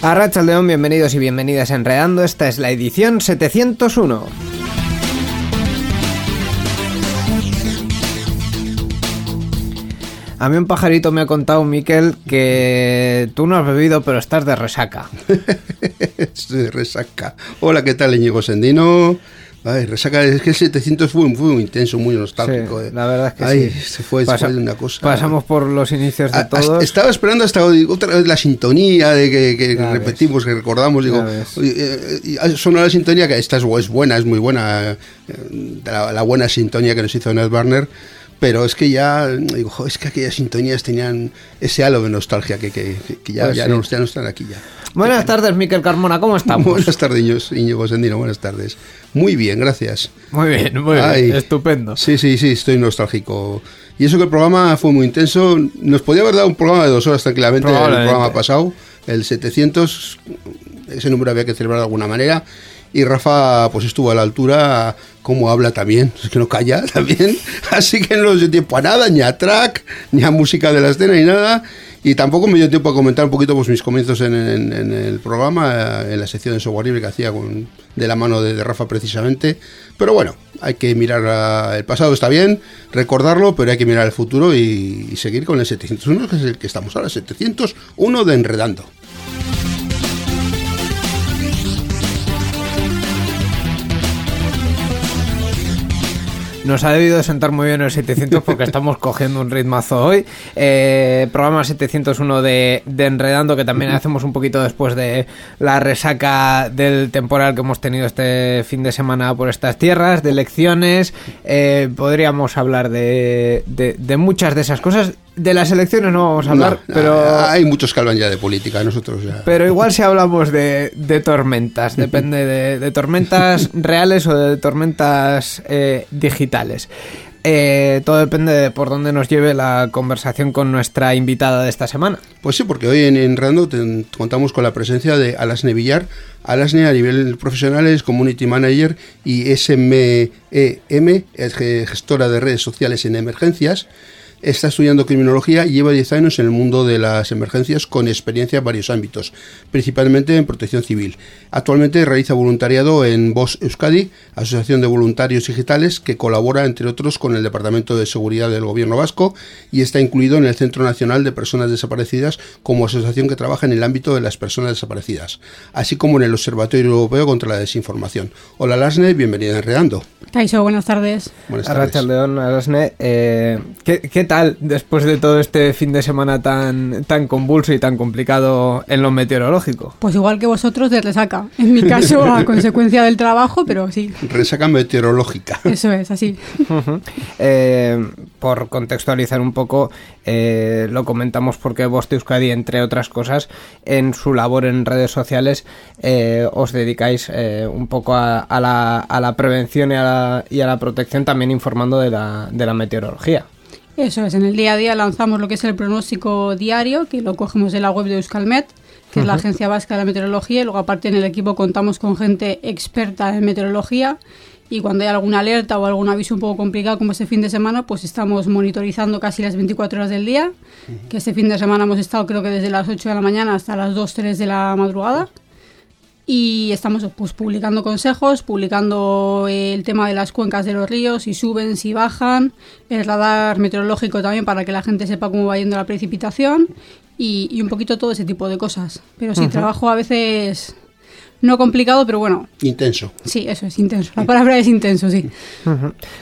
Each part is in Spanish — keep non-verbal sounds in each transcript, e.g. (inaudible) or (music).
Arracha León, bienvenidos y bienvenidas a Enredando. Esta es la edición 701. A mí un pajarito me ha contado, Miquel, que tú no has bebido, pero estás de resaca. (laughs) De resaca. Hola, ¿qué tal, Íñigo Sendino? Ay, resaca, es que el 700 fue, fue muy intenso, muy nostálgico. Sí, eh. la verdad es que Ay, sí. se fue, se Pasa- fue de una cosa. Pasamos por los inicios de todos. hasta- Estaba esperando hasta otra vez la sintonía de que, que Ya ves. repetimos, que recordamos. Digo, eh, ha sonado la sintonía que esta es, es buena, es muy buena, eh, la, la buena sintonía que nos hizo Ned Barner. Pero es que ya, digo, jo, es que aquellas sintonías tenían ese halo de nostalgia que, que, que ya, Pues ya, sí. no, ya no están aquí ya. Buenas tardes, Miquel Carmona, ¿cómo estamos? (laughs) Buenas tardes, Íñigo- Sendino, buenas tardes. Muy bien, gracias. Muy bien, muy Ay. bien, estupendo. Sí, sí, sí, estoy nostálgico. Y eso que el programa fue muy intenso. Nos podía haber dado un programa de dos horas tranquilamente el programa pasado, el 700. Ese número había que celebrar de alguna manera. Y Rafa, pues estuvo a la altura, como habla también, es que no calla (laughs) también. Así que no nos dio tiempo a nada, ni a track, ni a música de la escena, ni nada. Y tampoco me dio tiempo a comentar un poquito pues, mis comienzos en, el programa, eh, en la sección de software libre que hacía con, de la mano de, Rafa precisamente. Pero bueno, hay que mirar el pasado, está bien, recordarlo, pero hay que mirar el futuro y, y seguir con el 701, que es el que estamos ahora, 701 de Enredando. Nos ha debido de sentar muy bien el 700 porque estamos (laughs) cogiendo un ritmazo hoy. Eh, programa 701 de, de Enredando, que también hacemos un poquito después de la resaca del temporal que hemos tenido este fin de semana por estas tierras, de elecciones. Eh, podríamos hablar de, de- de muchas de esas cosas. De las elecciones no vamos a hablar, No, pero... Hay muchos que hablan ya de política, nosotros ya... Pero igual si hablamos de, de tormentas, depende de, de tormentas (laughs) reales o de tormentas eh, digitales. Eh, todo depende de por dónde nos lleve la conversación con nuestra invitada de esta semana. Pues sí, porque hoy en Enredando te- contamos con la presencia de Alasne Villar. Alasne a nivel profesional es Community Manager y SMEM, es ge- gestora de redes sociales en emergencias. Está estudiando criminología y lleva 10 años en el mundo de las emergencias con experiencia en varios ámbitos, principalmente en protección civil. Actualmente realiza voluntariado en VOS Euskadi, Asociación de Voluntarios Digitales, que colabora, entre otros, con el Departamento de Seguridad del Gobierno Vasco y está incluido en el Centro Nacional de Personas Desaparecidas como asociación que trabaja en el ámbito de las personas desaparecidas, así como en el Observatorio Europeo contra la Desinformación. Hola Lasne, bienvenida a Enredando. Kaixo, buenas tardes. Buenas tardes. Arracha León, Arasne, eh, ¿qué, qué tal después de todo este fin de semana tan, tan convulso y tan complicado en lo meteorológico? Pues igual que vosotros de resaca. En mi caso, a (laughs) consecuencia del trabajo, pero sí, Resaca meteorológica. eso es, así. Eh, por contextualizar un poco, eh, lo comentamos porque Voste Euskadi, entre otras cosas, en su labor en redes sociales, eh, os dedicáis eh, un poco a, a la, a la prevención y a la, y a la protección, también informando de la, de la meteorología. Eso es, en el día a día lanzamos lo que es el pronóstico diario, que lo cogemos de la web de Euskalmet, que es la Agencia Vasca de la Meteorología, y luego aparte en el equipo contamos con gente experta en meteorología, y cuando hay alguna alerta o algún aviso un poco complicado como este fin de semana, pues estamos monitorizando casi las 24 horas del día, que este fin de semana hemos estado creo que desde las 8 de la mañana hasta las 2, 3 de la madrugada. Y estamos pues publicando consejos, publicando el tema de las cuencas de los ríos, si suben, si bajan, el radar meteorológico también para que la gente sepa cómo va yendo la precipitación y, y un poquito todo ese tipo de cosas. Pero sí, trabajo a veces no complicado, pero bueno, Intenso. sí, eso es intenso. La palabra es intenso, sí.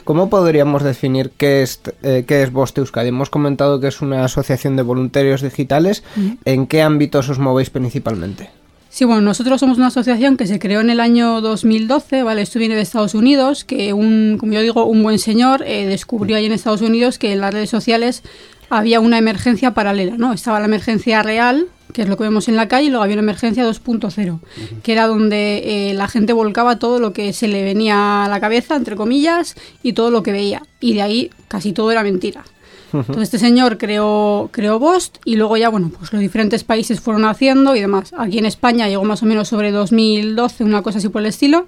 ¿Cómo podríamos definir qué es, eh, qué es Euskadi? Hemos comentado que es una asociación de voluntarios digitales. ¿En qué ámbitos os movéis principalmente? Sí, bueno, nosotros somos una asociación que se creó en el año 2012, ¿vale? Esto viene de Estados Unidos, que un, como yo digo, un buen señor eh, descubrió ahí en Estados Unidos que en las redes sociales había una emergencia paralela, ¿no? Estaba la emergencia real, que es lo que vemos en la calle, y luego había una emergencia 2.0, que era donde eh, la gente volcaba todo lo que se le venía a la cabeza, entre comillas, y todo lo que veía. Y de ahí casi todo era mentira. Entonces este señor creó, creó Bost y luego ya, bueno, pues los diferentes países fueron haciendo y demás. Aquí en España llegó más o menos sobre 2012, una cosa así por el estilo,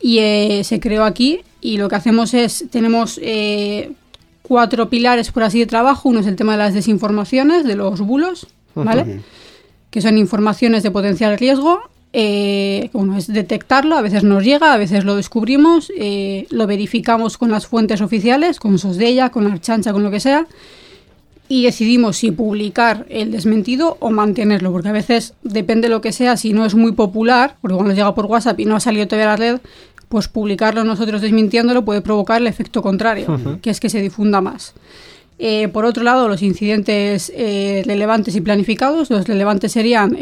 y eh, se creó aquí y lo que hacemos es, tenemos eh, cuatro pilares, por así de trabajo. Uno es el tema de las desinformaciones, de los bulos, ¿vale? Que son informaciones de potencial riesgo eh, bueno, es detectarlo, a veces nos llega, a veces lo descubrimos, eh, lo verificamos con las fuentes oficiales, con SOSDELLA, con Archancha, con lo que sea, y decidimos si publicar el desmentido o mantenerlo, porque a veces depende de lo que sea, si no es muy popular, porque cuando llega por WhatsApp y no ha salido todavía a la red, pues publicarlo nosotros desmintiéndolo puede provocar el efecto contrario, que es que se difunda más. Eh, por otro lado, los incidentes eh, relevantes y planificados, los relevantes serían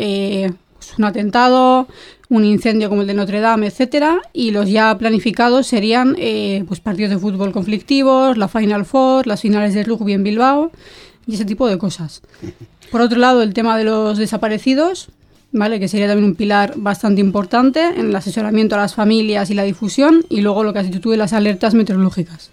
pues, un atentado, un incendio como el de Notre Dame, etcétera, y los ya planificados serían eh, pues partidos de fútbol conflictivos, la Final Four, las finales de rugby en Bilbao y ese tipo de cosas. (laughs) Por otro lado, el tema de los desaparecidos, ¿vale? que sería también un pilar bastante importante en el asesoramiento a las familias y la difusión, y luego lo que has dicho tú de las alertas meteorológicas.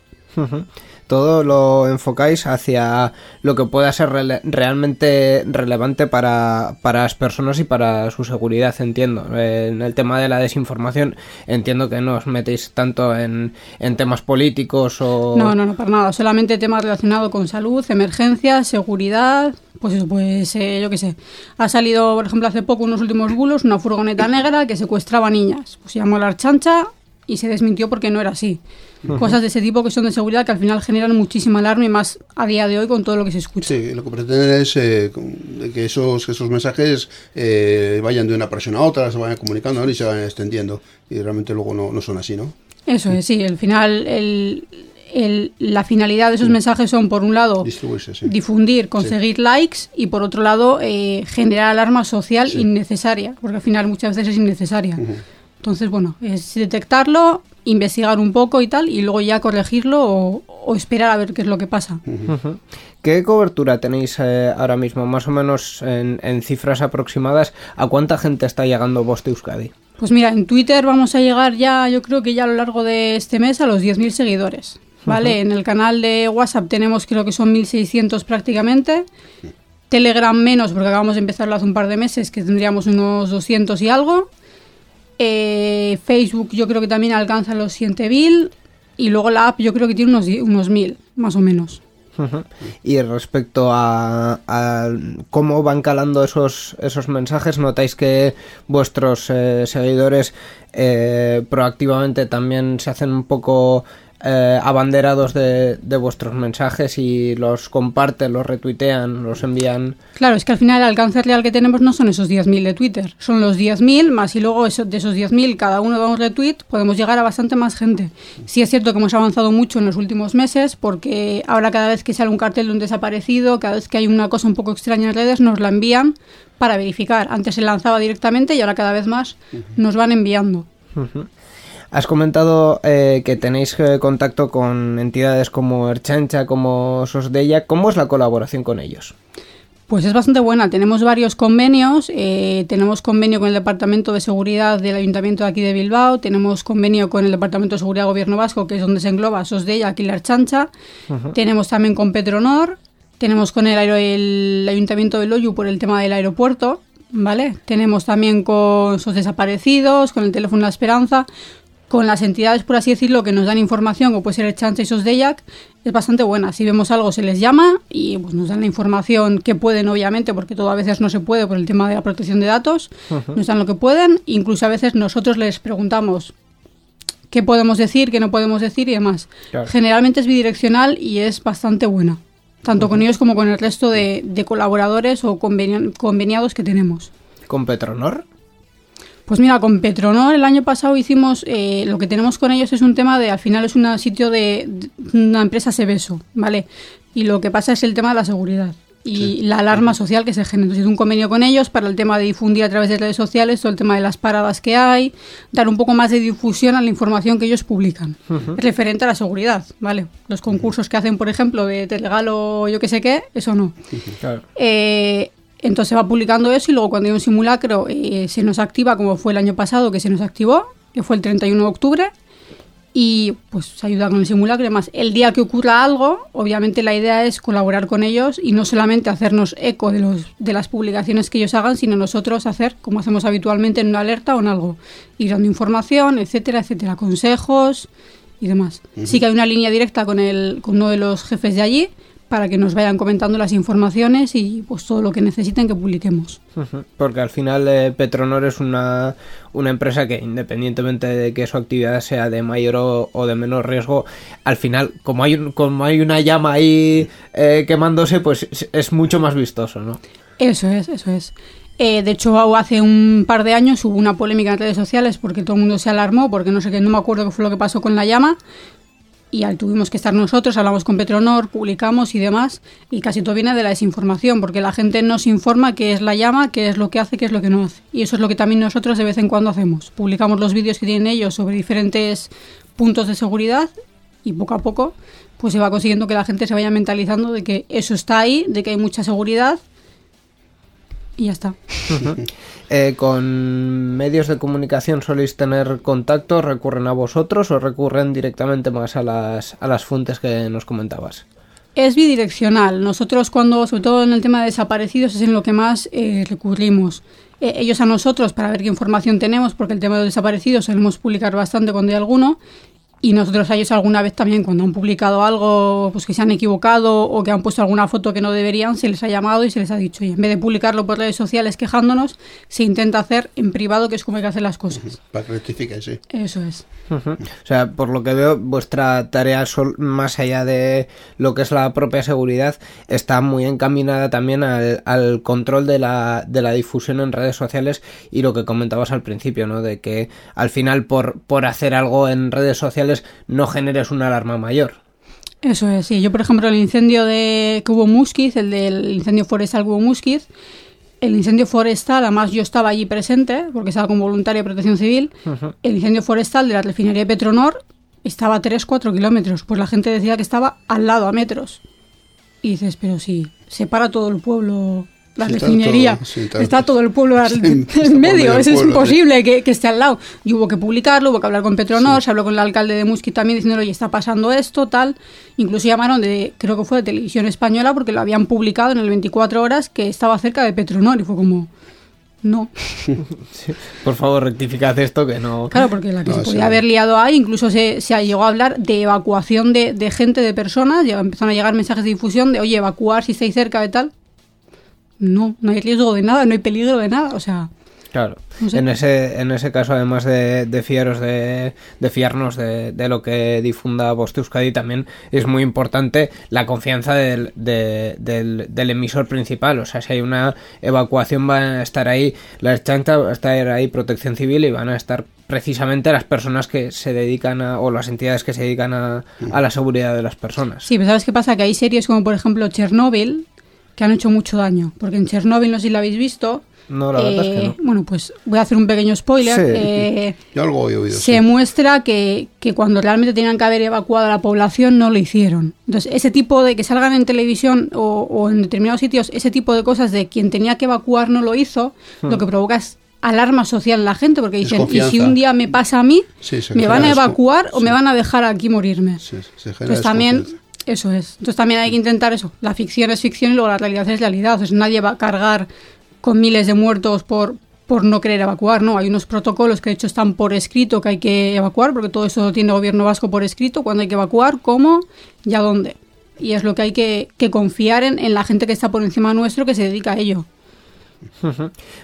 Todo lo enfocáis hacia lo que pueda ser realmente relevante para, para, las personas y para su seguridad, entiendo. En el tema de la desinformación, entiendo que no os metéis tanto en, en temas políticos o... No, no, no, para nada. Solamente temas relacionados con salud, emergencias, seguridad, pues eso, pues eh, yo qué sé. Ha salido, por ejemplo, hace poco, unos últimos bulos, una furgoneta negra que secuestraba niñas. Pues se llamó la Archancha y se desmintió porque no era así. Cosas de ese tipo que son de seguridad que al final generan muchísima alarma y más a día de hoy con todo lo que se escucha. Sí, lo que pretenden es eh, que esos, esos mensajes eh, vayan de una persona a otra, se vayan comunicando y se vayan extendiendo. Y realmente luego no, no son así, ¿no? Eso es, sí. Al final, el, el, la finalidad de esos sí. mensajes son, por un lado, sí. difundir, conseguir sí. likes y, por otro lado, eh, generar alarma social innecesaria, porque al final muchas veces es innecesaria. Uh -huh. Entonces, bueno, es detectarlo, investigar un poco y tal, y luego ya corregirlo o, o esperar a ver qué es lo que pasa. Uh -huh. ¿Qué cobertura tenéis eh, ahora mismo, más o menos en, en, cifras aproximadas? ¿A cuánta gente está llegando vos de Euskadi? Pues mira, en Twitter vamos a llegar ya, yo creo que ya a lo largo de este mes, a los 10.000 seguidores. ¿Vale? Uh -huh. En el canal de WhatsApp tenemos creo que son 1.600 prácticamente. Telegram menos, porque acabamos de empezarlo hace un par de meses, que tendríamos unos 200 y algo. Eh, Facebook yo creo que también alcanza los 100.000 y luego la app yo creo que tiene unos, unos 1.000, más o menos. Y respecto a, a, cómo van calando esos, esos mensajes, ¿notáis que vuestros eh, seguidores eh, proactivamente también se hacen un poco eh, abanderados de, de, vuestros mensajes y los comparten, los retuitean, los envían. Claro, es que al final el alcance real que tenemos no son esos 10.000 de Twitter, son los 10.000 más y luego eso, de esos 10.000 cada uno da un retweet, podemos llegar a bastante más gente. Sí es cierto que hemos avanzado mucho en los últimos meses porque ahora cada vez que sale un cartel de un desaparecido, cada vez que hay una cosa un poco extraña en redes, nos la envían para verificar. Antes se lanzaba directamente y ahora cada vez más nos van enviando. Uh -huh. Has comentado eh, que tenéis eh, contacto con entidades como Erchancha, como Sosdella. ¿Cómo es la colaboración con ellos? Pues es bastante buena. Tenemos varios convenios. Eh, tenemos convenio con el Departamento de Seguridad del Ayuntamiento de aquí de Bilbao. Tenemos convenio con el Departamento de Seguridad Gobierno Vasco, que es donde se engloba Sosdella, aquí la Erchancha. Uh -huh. Tenemos también con Petronor. Tenemos con el, el Ayuntamiento de Loyu por el tema del aeropuerto. ¿Vale? Tenemos también con sus desaparecidos, con el teléfono La Esperanza con las entidades, por así decirlo, que nos dan información, como puede ser el Chance y Sosdeyac, es bastante buena. Si vemos algo, se les llama y pues, nos dan la información que pueden, obviamente, porque todo a veces no se puede por el tema de la protección de datos. Uh -huh. Nos dan lo que pueden. Incluso a veces nosotros les preguntamos qué podemos decir, qué no podemos decir y demás. Claro. Generalmente es bidireccional y es bastante buena, tanto uh -huh. con ellos como con el resto de, de colaboradores o conveni conveniados que tenemos. ¿Con Petronor? Pues mira, con Petronor el año pasado hicimos, eh, lo que tenemos con ellos es un tema de, al final es un sitio de, de, una empresa Sebeso, ¿vale? Y lo que pasa es el tema de la seguridad. y la alarma social que se genera. Entonces, un convenio con ellos para el tema de difundir a través de redes sociales todo el tema de las paradas que hay, dar un poco más de difusión a la información que ellos publican, referente a la seguridad, ¿vale? Los concursos que hacen, por ejemplo, de Telegal o yo qué sé qué, eso no. Claro. Eh, entonces va publicando eso y luego cuando hay un simulacro eh, se nos activa, como fue el año pasado que se nos activó, que fue el 31 de octubre, y pues se ayuda con el simulacro y demás. El día que ocurra algo, obviamente la idea es colaborar con ellos y no solamente hacernos eco de, los, de las publicaciones que ellos hagan, sino nosotros hacer como hacemos habitualmente en una alerta o en algo, ir dando información, etcétera, etcétera, consejos y demás. Sí que hay una línea directa con, el, con uno de los jefes de allí para que nos vayan comentando las informaciones y pues todo lo que necesiten que publiquemos. Porque al final eh, Petronor es una, una empresa que independientemente de que su actividad sea de mayor o, o de menor riesgo, al final como hay, un- como hay una llama ahí eh, quemándose, pues es- es mucho más vistoso, ¿no? Eso es, eso es. Eh, de hecho, hace un par de años hubo una polémica en redes sociales porque todo el mundo se alarmó, porque no sé qué, no me acuerdo qué fue lo que pasó con la llama. Y tuvimos que estar nosotros, hablamos con Petronor, publicamos y demás. Y casi todo viene de la desinformación, porque la gente nos informa qué es la llama, qué es lo que hace, qué es lo que no hace. Y eso es lo que también nosotros de vez en cuando hacemos. Publicamos los vídeos que tienen ellos sobre diferentes puntos de seguridad y poco a poco pues se va consiguiendo que la gente se vaya mentalizando de que eso está ahí, de que hay mucha seguridad y ya está. (laughs) Eh, ¿Con medios de comunicación soléis tener contacto? ¿Recurren a vosotros o recurren directamente más a las, a las fuentes que nos comentabas? Es bidireccional. Nosotros cuando, sobre todo en el tema de desaparecidos, es en lo que más eh, recurrimos. Eh, ellos a nosotros para ver qué información tenemos, porque el tema de los desaparecidos solemos publicar bastante cuando hay alguno, y nosotros a ellos alguna vez también cuando han publicado algo pues que se han equivocado o que han puesto alguna foto que no deberían, se les ha llamado y se les ha dicho, y en vez de publicarlo por redes sociales quejándonos, se intenta hacer en privado, que es como hay que hacer las cosas. Para que rectifique, sí. Eso es. Ujú. O sea, por lo que veo, vuestra tarea, sol- más allá de lo que es la propia seguridad, está muy encaminada también al, al control de la, de la difusión en redes sociales y lo que comentabas al principio, ¿no? De que al final por, por hacer algo en redes sociales no generes una alarma mayor. Eso es, sí. Yo, por ejemplo, el incendio de que hubo en Musquiz, el del incendio forestal que hubo en Musquiz, el incendio forestal, además yo estaba allí presente, porque estaba como voluntaria de protección civil, el incendio forestal de la refinería de Petronor estaba a 3-4 kilómetros, pues la gente decía que estaba al lado, a metros. Y dices, pero si separa todo el pueblo la Sí, está refinería, todo- sí, está- está todo el pueblo (laughs) (laughs) en medio, es pueblo, imposible que, que esté al lado. Y hubo que publicarlo, hubo que hablar con Petronor, se habló con el alcalde de Musqui también diciéndole, oye, está pasando esto, tal. Incluso llamaron de, creo que fue de televisión española, porque lo habían publicado en el 24 horas que estaba cerca de Petronor. Y fue como, no. (laughs) Por favor, rectificad esto que no... Claro, porque la que No, se sí. podía haber liado ahí, incluso se, se llegó a hablar de evacuación de, de gente, de personas, llegó- empezaron a llegar mensajes de difusión de, oye, evacuar si estáis cerca de tal. No, no hay riesgo de nada, no hay peligro de nada, o sea... Claro. No sé. En ese, en ese caso, además de, de fiaros de, de fiarnos de, de lo que difunda Voz Euskadi, también es muy importante la confianza del, de- del, del emisor principal. O sea, si hay una evacuación, van a estar ahí la Ertzaintza, va a estar ahí Protección Civil y van a estar precisamente las personas que se dedican a, o las entidades que se dedican a, a la seguridad de las personas. Sí, pero ¿sabes qué pasa? Que hay series como, por ejemplo, Chernobyl, que han hecho mucho daño. Porque en Chernobyl, no sé si la habéis visto. No, la verdad es que eh, no. Bueno, pues voy a hacer un pequeño spoiler. Sí. Eh, Yo algo he oído. se sí. muestra que, que cuando realmente tenían que haber evacuado a la población no lo hicieron. Entonces, ese tipo de que salgan en televisión o, o en determinados sitios, ese tipo de cosas de quien tenía que evacuar no lo hizo, Hmm. lo que provoca es alarma social en la gente, porque dicen, ¿y si un día me pasa a mí, Sí, me van a evacuar o me van a dejar aquí morirme? Sí, se genera Entonces también. Eso es. Entonces también hay que intentar eso. La ficción es ficción y luego la realidad es realidad. Entonces nadie va a cargar con miles de muertos por, por no querer evacuar, ¿no? Hay unos protocolos que de hecho están por escrito que hay que evacuar, porque todo eso tiene el gobierno vasco por escrito, cuándo hay que evacuar, cómo y a dónde. Y es lo que hay que, que confiar en, en la gente que está por encima nuestro que se dedica a ello.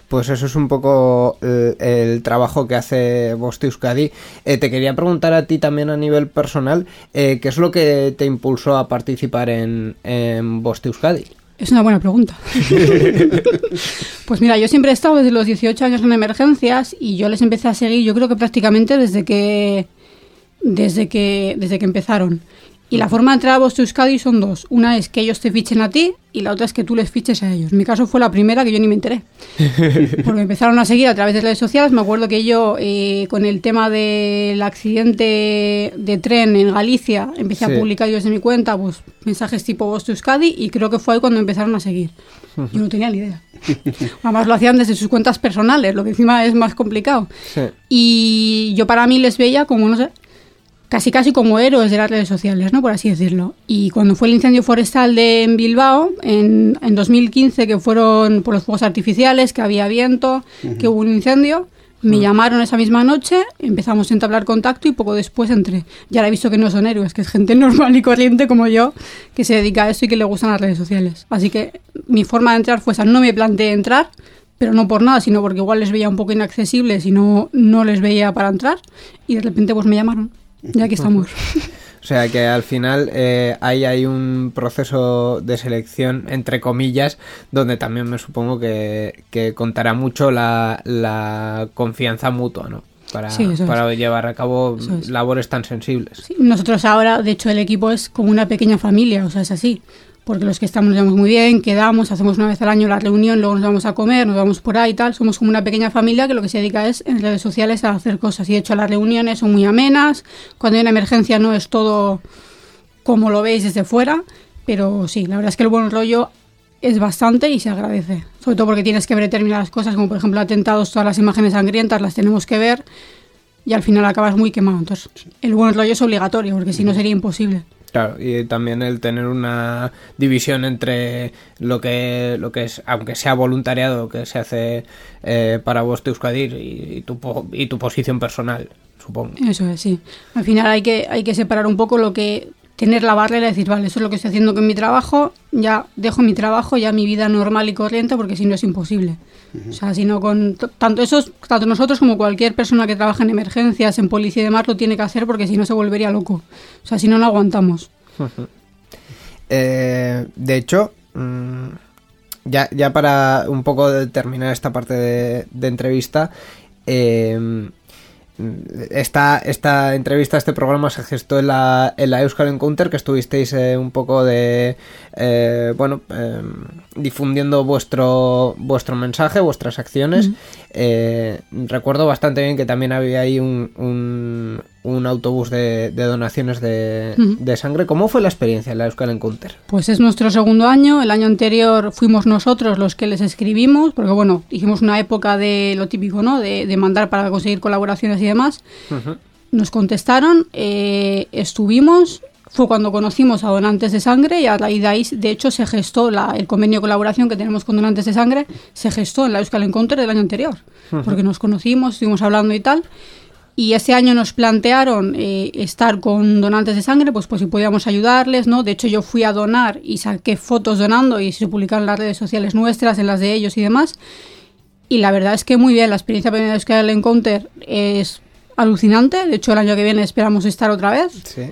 Pues eso es un poco el, el trabajo que hace Voz Euskadi. Eh, te quería preguntar a ti también a nivel personal, eh, ¿qué es lo que te impulsó a participar en, en Voz Euskadi? Es una buena pregunta. (laughs) pues mira, yo siempre he estado desde los 18 años en emergencias y yo les empecé a seguir, yo creo que prácticamente desde que desde que desde que empezaron. Y la forma de entrar a Vosto Euskadi son dos. Una es que ellos te fichen a ti y la otra es que tú les fiches a ellos. En mi caso fue la primera que yo ni me enteré. (laughs) Porque empezaron a seguir a través de redes sociales. Me acuerdo que yo, eh, con el tema del accidente de tren en Galicia, empecé Sí. a publicar yo desde mi cuenta pues, mensajes tipo Vosto Euskadi y creo que fue ahí cuando empezaron a seguir. Yo no tenía ni idea. (laughs) Además lo hacían desde sus cuentas personales, lo que encima es más complicado. Sí. Y yo para mí les veía como, no sé, casi casi como héroes de las redes sociales, ¿no? Por así decirlo. Y cuando fue el incendio forestal de en Bilbao, en, en 2015, que fueron por los fuegos artificiales, que había viento, que hubo un incendio, me llamaron esa misma noche, empezamos a entablar contacto y poco después entré. Y ahora he visto que no son héroes, que es gente (laughs) normal y corriente como yo, que se dedica a eso y que le gustan las redes sociales. Así que mi forma de entrar fue esa. No me planteé entrar, pero no por nada, sino porque igual les veía un poco inaccesibles y no, no les veía para entrar. Y de repente pues me llamaron. Ya aquí estamos. O sea que al final eh, ahí hay un proceso de selección, entre comillas, donde también me supongo que, que contará mucho la, la confianza mutua, ¿no? Para, Sí, para llevar a cabo es. labores tan sensibles. Sí, Nosotros ahora, de hecho, el equipo es como una pequeña familia, o sea, es así. Porque los que estamos nos llevamos muy bien, quedamos, hacemos una vez al año la reunión, luego nos vamos a comer, nos vamos por ahí y tal. Somos como una pequeña familia que lo que se dedica es en redes sociales a hacer cosas. Y de hecho las reuniones son muy amenas. Cuando hay una emergencia no es todo como lo veis desde fuera. Pero sí, la verdad es que el buen rollo es bastante y se agradece. Sobre todo porque tienes que ver determinadas cosas, como por ejemplo atentados, todas las imágenes sangrientas las tenemos que ver y al final acabas muy quemado. Entonces, el buen rollo es obligatorio, porque si no sería imposible. Claro, y también el tener una división entre lo que, lo que es, aunque sea voluntariado, que se hace eh, para vos, Euskadir, y, y tu, y tu posición personal, supongo. Eso es, sí. Al final hay que, hay que separar un poco lo que tener la barrera y decir, vale, eso es lo que estoy haciendo con mi trabajo, ya dejo mi trabajo, ya mi vida normal y corriente, porque si no es imposible. O sea, si no con tanto eso, tanto nosotros como cualquier persona que trabaja en emergencias, en policía y demás, lo tiene que hacer porque si no se volvería loco. O sea, si no, no aguantamos. (laughs) Eh, de hecho, mm, ya, ya para un poco de terminar esta parte de, de entrevista, eh, esta, esta entrevista, este programa se gestó en la, en la Euskal Encounter, que estuvisteis eh, un poco de, eh, bueno, eh, difundiendo vuestro, vuestro mensaje, vuestras acciones. Eh, recuerdo bastante bien que también había ahí un, un, un autobús de, de donaciones de, sangre. ¿Cómo fue la experiencia en la Euskal Encounter? Pues es nuestro segundo año. El año anterior fuimos nosotros los que les escribimos, porque bueno, hicimos una época de lo típico, ¿no? De, de mandar para conseguir colaboraciones y demás. Nos contestaron, eh, estuvimos, fue cuando conocimos a donantes de sangre y a raíz de ahí, de hecho, se gestó la- el convenio de colaboración que tenemos con donantes de sangre, se gestó en la Euskal Encounter del año anterior, porque nos conocimos, estuvimos hablando y tal. Y ese año nos plantearon eh, estar con donantes de sangre, pues, pues si podíamos ayudarles, ¿no? De hecho, yo fui a donar y saqué fotos donando y se publicaron en las redes sociales nuestras, en las de ellos y demás. Y la verdad es que muy bien, la experiencia que el Encounter es alucinante. De hecho, el año que viene esperamos estar otra vez. Sí.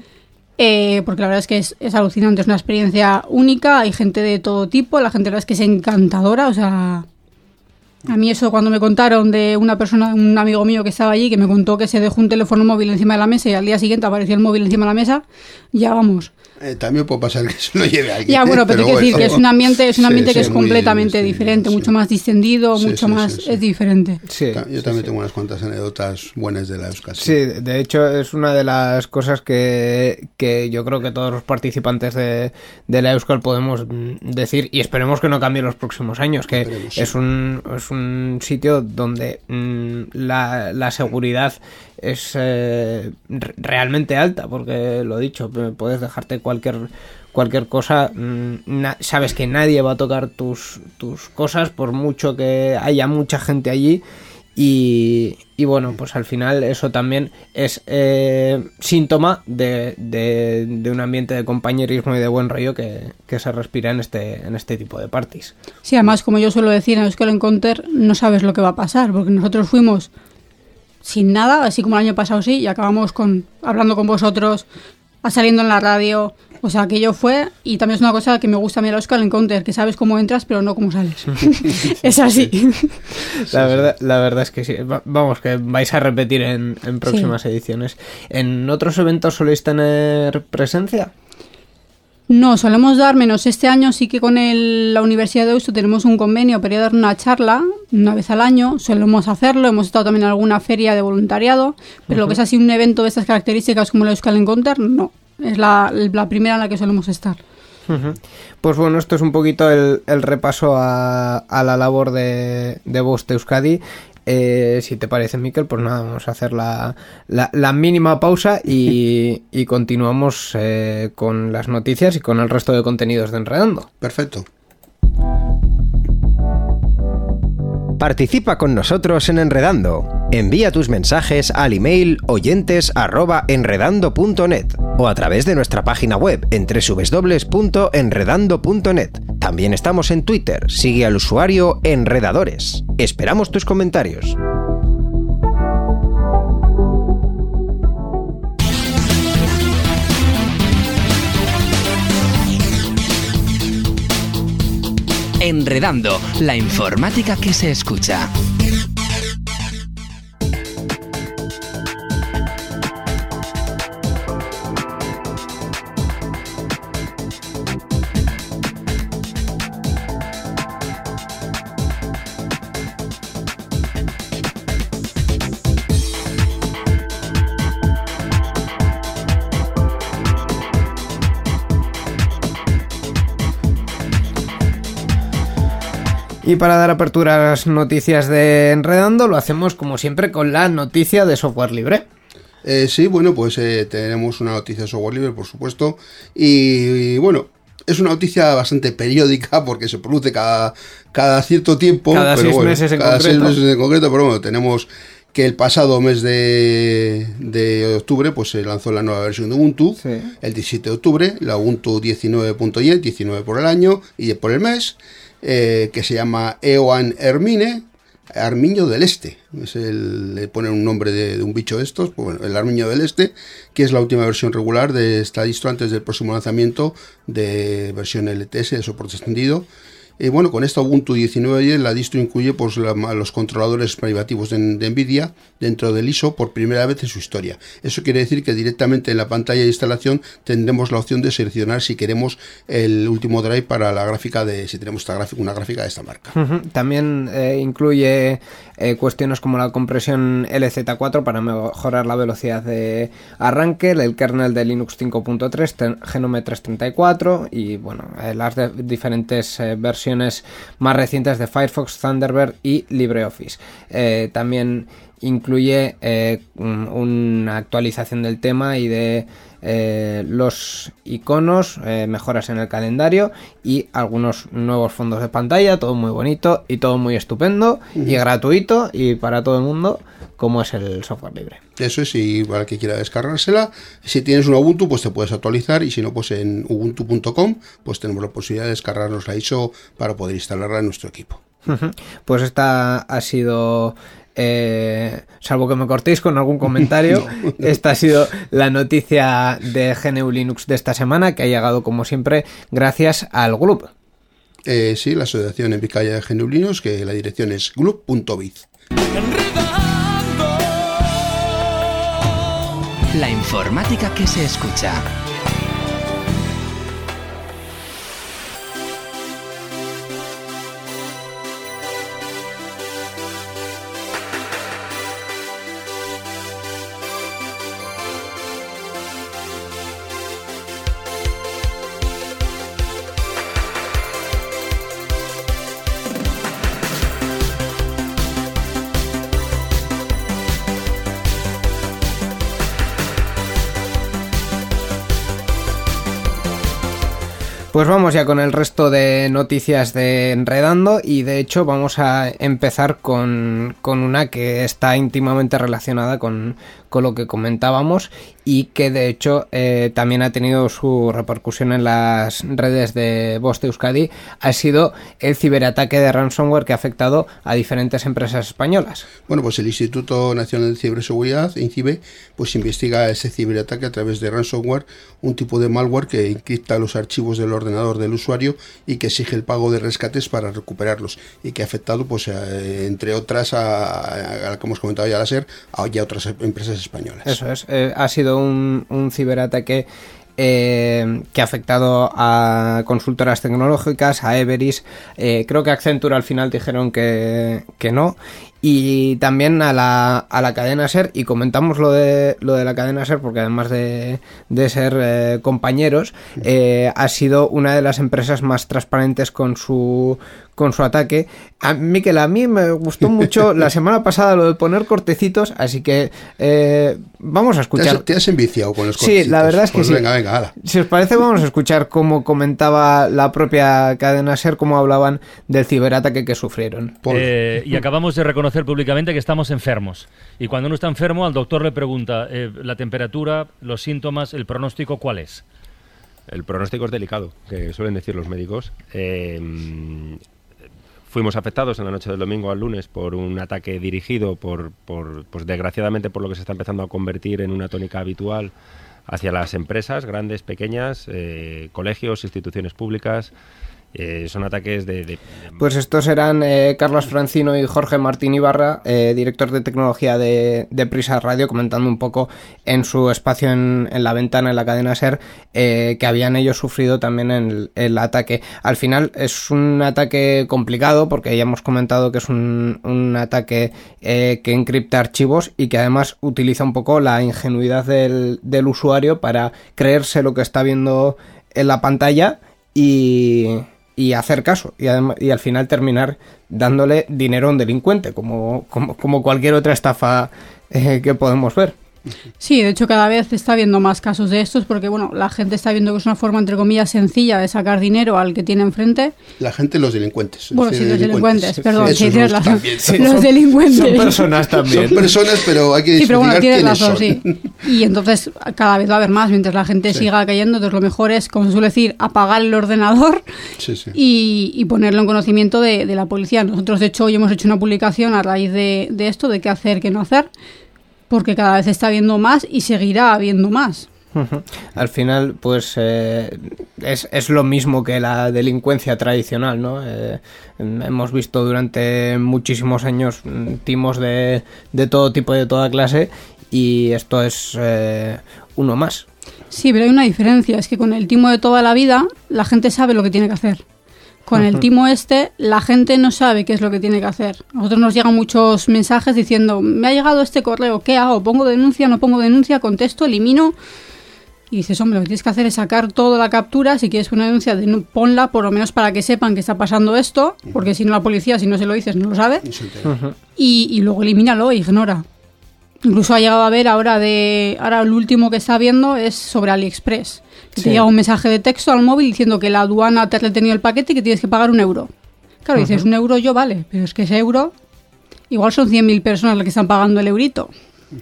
Eh, porque la verdad es que es, es alucinante, es una experiencia única, hay gente de todo tipo, la gente la verdad es que es encantadora, o sea, a mí eso cuando me contaron de una persona, un amigo mío que estaba allí, que me contó que se dejó un teléfono móvil encima de la mesa y al día siguiente apareció el móvil encima de la mesa, ya vamos. Eh, también puede pasar que se lo lleve alguien. Ya, bueno, ¿eh? pero, hay que decir bueno. que es un ambiente, es un Sí, ambiente que sí, es muy completamente distinto, diferente, sí. mucho más distendido, Sí, mucho sí, más, sí, sí. es diferente. Sí, Yo sí, también sí. tengo unas cuantas anécdotas buenas de la Euskal. Sí, de hecho es una de las cosas que, que yo creo que todos los participantes de, de la Euskal podemos mm, decir y esperemos que no cambie en los próximos años, que Esperemos, sí. es un, es un sitio donde mm, la, la seguridad es eh, re- realmente alta, porque lo dicho, p- puedes dejarte cualquier cualquier cosa, mm, sabes que nadie va a tocar tus, tus cosas por mucho que haya mucha gente allí y, bueno, pues al final eso también es eh, síntoma de, de- un ambiente de compañerismo y de buen rollo que, se respira en este, en este tipo de parties. Sí, además, como yo suelo decir en Euskal Encounter, no sabes lo que va a pasar, porque nosotros fuimos sin nada, así como el año pasado sí, y acabamos con hablando con vosotros, saliendo en la radio, o sea, aquello fue, y también es una cosa que me gusta a mí el Euskal Encounter, que sabes cómo entras, pero no cómo sales. (laughs) es así. La verdad, la verdad es que sí. Va- Vamos, que vais a repetir en, en próximas ediciones. ¿En otros eventos soléis tener presencia? No, solemos dar menos. Este año sí que con el- la Universidad de Deusto tenemos un convenio para ir a dar una charla una vez al año. Solemos hacerlo. Hemos estado también en alguna feria de voluntariado. Pero lo que es así un evento de estas características como la Euskal Encounter, no. Es la, la primera en la que solemos estar. Pues bueno, esto es un poquito el, el repaso a, a la labor de, de Voz de Euskadi. Eh, si te parece, Miquel, pues nada, vamos a hacer la, la- la mínima pausa y, (laughs) y continuamos eh, con las noticias y con el resto de contenidos de Enredando. Perfecto. Participa con nosotros en Enredando. Envía tus mensajes al email oyentes@enredando.net o a través de nuestra página web en www.enredando.net. También estamos en Twitter. Sigue al usuario Enredadores. Esperamos tus comentarios. Enredando, la informática que se escucha. Y para dar apertura a las noticias de Enredando, lo hacemos como siempre con la noticia de software libre. Eh, sí, bueno, pues eh, tenemos una noticia de software libre, por supuesto. Y, y, bueno, es una noticia bastante periódica (laughs) porque se produce cada, cada cierto tiempo. Cada pero seis bueno, meses en cada concreto. seis meses en concreto, pero bueno, tenemos que el pasado mes de, de octubre pues se lanzó la nueva versión de Ubuntu, Sí. el 17 de octubre, la Ubuntu 19.10, 19 por el año y por el mes, eh, que se llama EOAN Hermine, Armiño del Este. Es el, le ponen un nombre de, un bicho de estos, pues el Armiño del Este, que es la última versión regular de esta distro antes del próximo lanzamiento de versión LTS, de soporte extendido. Y bueno, con esta Ubuntu 19.10 la distro incluye pues, los controladores privativos de, NVIDIA dentro del ISO por primera vez en su historia. Eso quiere decir que directamente en la pantalla de instalación tendremos la opción de seleccionar si queremos el último drive para la gráfica de, si tenemos esta una gráfica de esta marca. También eh, incluye eh, cuestiones como la compresión LZ4 para mejorar la velocidad de arranque, el kernel de Linux 5.3, ten- Genome 334 y bueno, eh, las diferentes eh, más recientes de Firefox, Thunderbird y LibreOffice. Eh, también incluye eh, un- una actualización del tema y de eh, los iconos, eh, mejoras en el calendario y algunos nuevos fondos de pantalla, todo muy bonito y todo muy estupendo y gratuito y para todo el mundo, como es el software libre. Eso es, y para el que quiera descargársela, si tienes un Ubuntu, pues te puedes actualizar, y si no, pues en ubuntu.com, pues tenemos la posibilidad de descargarnos la ISO para poder instalarla en nuestro equipo. Pues esta ha sido, eh, salvo que me cortéis con algún comentario, (laughs) esta ha sido la noticia de GNU Linux de esta semana, que ha llegado como siempre gracias al grupo. Eh, sí, la asociación en Vizcaya de GNU Linux, que la dirección es group.biz. La informática que se escucha. Pues vamos ya con el resto de noticias de Enredando y de hecho vamos a empezar con, con una que está íntimamente relacionada con, con lo que comentábamos y que de hecho eh, también ha tenido su repercusión en las redes de de Euskadi, ha sido el ciberataque de ransomware que ha afectado a diferentes empresas españolas. Bueno, pues el Instituto Nacional de Ciberseguridad, INCIBE, pues investiga ese ciberataque a través de ransomware, un tipo de malware que encripta los archivos del ordenador del usuario y que exige el pago de rescates para recuperarlos y que ha afectado, pues, a- entre otras, a, como hemos comentado ya, a la SER, y a otras empresas españolas. Eso es, eh, ha sido un, un ciberataque eh, que ha afectado a consultoras tecnológicas, a Everis. Eh, creo que Accenture al final dijeron que, que no y también a la, a la cadena SER y comentamos lo de lo de la cadena SER porque además de, de ser compañeros ha sido una de las empresas más transparentes con su con su ataque a Miquel a mí me gustó (laughs) mucho la semana pasada lo de poner cortecitos así que eh, vamos a Te escuchar has, te has enviciado con los Sí, cortecitos. la verdad es que Pues sí. Venga, venga, hala. Si os parece, vamos a escuchar cómo comentaba la propia cadena SER, cómo hablaban del ciberataque que sufrieron. Eh, y acabamos de reconocer públicamente que estamos enfermos. Y cuando uno está enfermo, al doctor le pregunta eh, la temperatura, los síntomas, el pronóstico, ¿cuál es? El pronóstico es delicado, que suelen decir los médicos. Eh, fuimos afectados en la noche del domingo al lunes por un ataque dirigido, por, por, pues desgraciadamente por lo que se está empezando a convertir en una tónica habitual hacia las empresas, grandes, pequeñas, eh, colegios, instituciones públicas. Eh, son ataques de... Pues estos eran eh, Carlos Francino y Jorge Martín Ibarra, eh, director de tecnología de, de Prisa Radio, comentando un poco en su espacio en, la ventana, en la cadena SER, que habían ellos sufrido también el, el ataque. Al final es un ataque complicado porque ya hemos comentado que es un, ataque que encripta archivos y que además utiliza un poco la ingenuidad del, del usuario para creerse lo que está viendo en la pantalla y, y hacer caso y, y al final terminar dándole dinero a un delincuente, como, como, como cualquier otra estafa eh, que podemos ver. Sí, de hecho cada vez está habiendo más casos de estos porque bueno, la gente está viendo que es una forma entre comillas sencilla de sacar dinero al que tiene enfrente. La gente, los delincuentes. Bueno, sí, los delincuentes, perdón, sí, tienes los razón. también. Los son- delincuentes. Son personas también. Son personas, pero hay que Sí, pero bueno, tienes razón, son. sí. Y entonces cada vez va a haber más, mientras la gente Sí. siga cayendo, entonces lo mejor es, como se suele decir, apagar el ordenador Sí, sí. y, y ponerlo en conocimiento de, de la policía. Nosotros, de hecho, hoy hemos hecho una publicación a raíz de, de esto, de qué hacer, qué no hacer, porque cada vez está habiendo más y seguirá habiendo más. Al final, pues eh, es, es lo mismo que la delincuencia tradicional, ¿no? Eh, hemos visto durante muchísimos años mm, timos de, de todo tipo y de toda clase y esto es eh, uno más. Sí, pero hay una diferencia, es que con el timo de toda la vida la gente sabe lo que tiene que hacer. Con el timo este, la gente no sabe qué es lo que tiene que hacer. A nosotros nos llegan muchos mensajes diciendo, me ha llegado este correo, ¿qué hago? ¿Pongo denuncia? ¿No pongo denuncia? ¿Contesto? ¿Elimino? Y dices, hombre, lo que tienes que hacer es sacar toda la captura. Si quieres una denuncia, de- ponla por lo menos para que sepan que está pasando esto, porque si no la policía, si no se lo dices, no lo sabe. Y, y luego elimínalo e ignora. Incluso ha llegado a ver ahora de. Ahora el último que está viendo es sobre AliExpress. Que Sí. te llega un mensaje de texto al móvil diciendo que la aduana te ha retenido el paquete y que tienes que pagar un euro. Claro, dices, un euro yo vale, pero es que ese euro. Igual son 100.000 personas las que están pagando el eurito.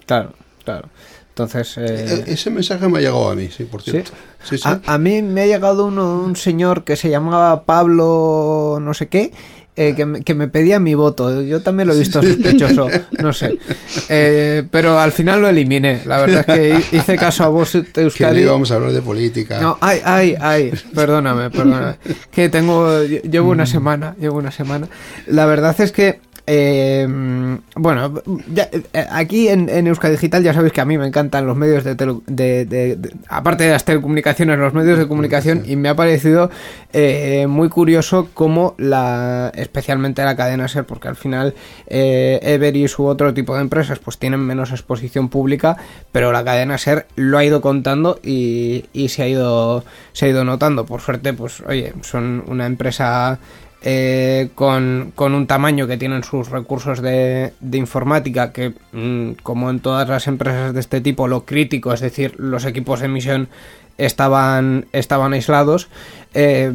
Claro, claro. Entonces, eh, E- Ese mensaje me ha llegado a mí, sí, por cierto. Sí, sí. A, a mí me ha llegado uno, un señor que se llamaba Pablo no sé qué, eh, que, me, que me pedía mi voto. Yo también lo he visto sospechoso, (laughs) no sé. Eh, pero al final lo eliminé. La verdad es que hi- hice caso a vos (laughs) que Euskadi. no íbamos a hablar de política. No, ay, ay, ay, perdóname, perdóname. Que tengo, llevo una semana, llevo una semana. La verdad es que, eh, bueno, ya, aquí en, en Euskadi Digital ya sabéis que a mí me encantan los medios de, tele- de- de- de- aparte de las telecomunicaciones, los medios de comunicación y me ha parecido eh, muy curioso cómo la, especialmente la cadena SER, porque al final eh, Everis u otro tipo de empresas pues tienen menos exposición pública, pero la cadena SER lo ha ido contando y, y se ha ido se ha ido notando. Por suerte, pues oye, son una empresa eh, con, con un tamaño que tienen sus recursos de, de informática que mm, como en todas las empresas de este tipo lo crítico es decir los equipos de emisión estaban estaban aislados Eh,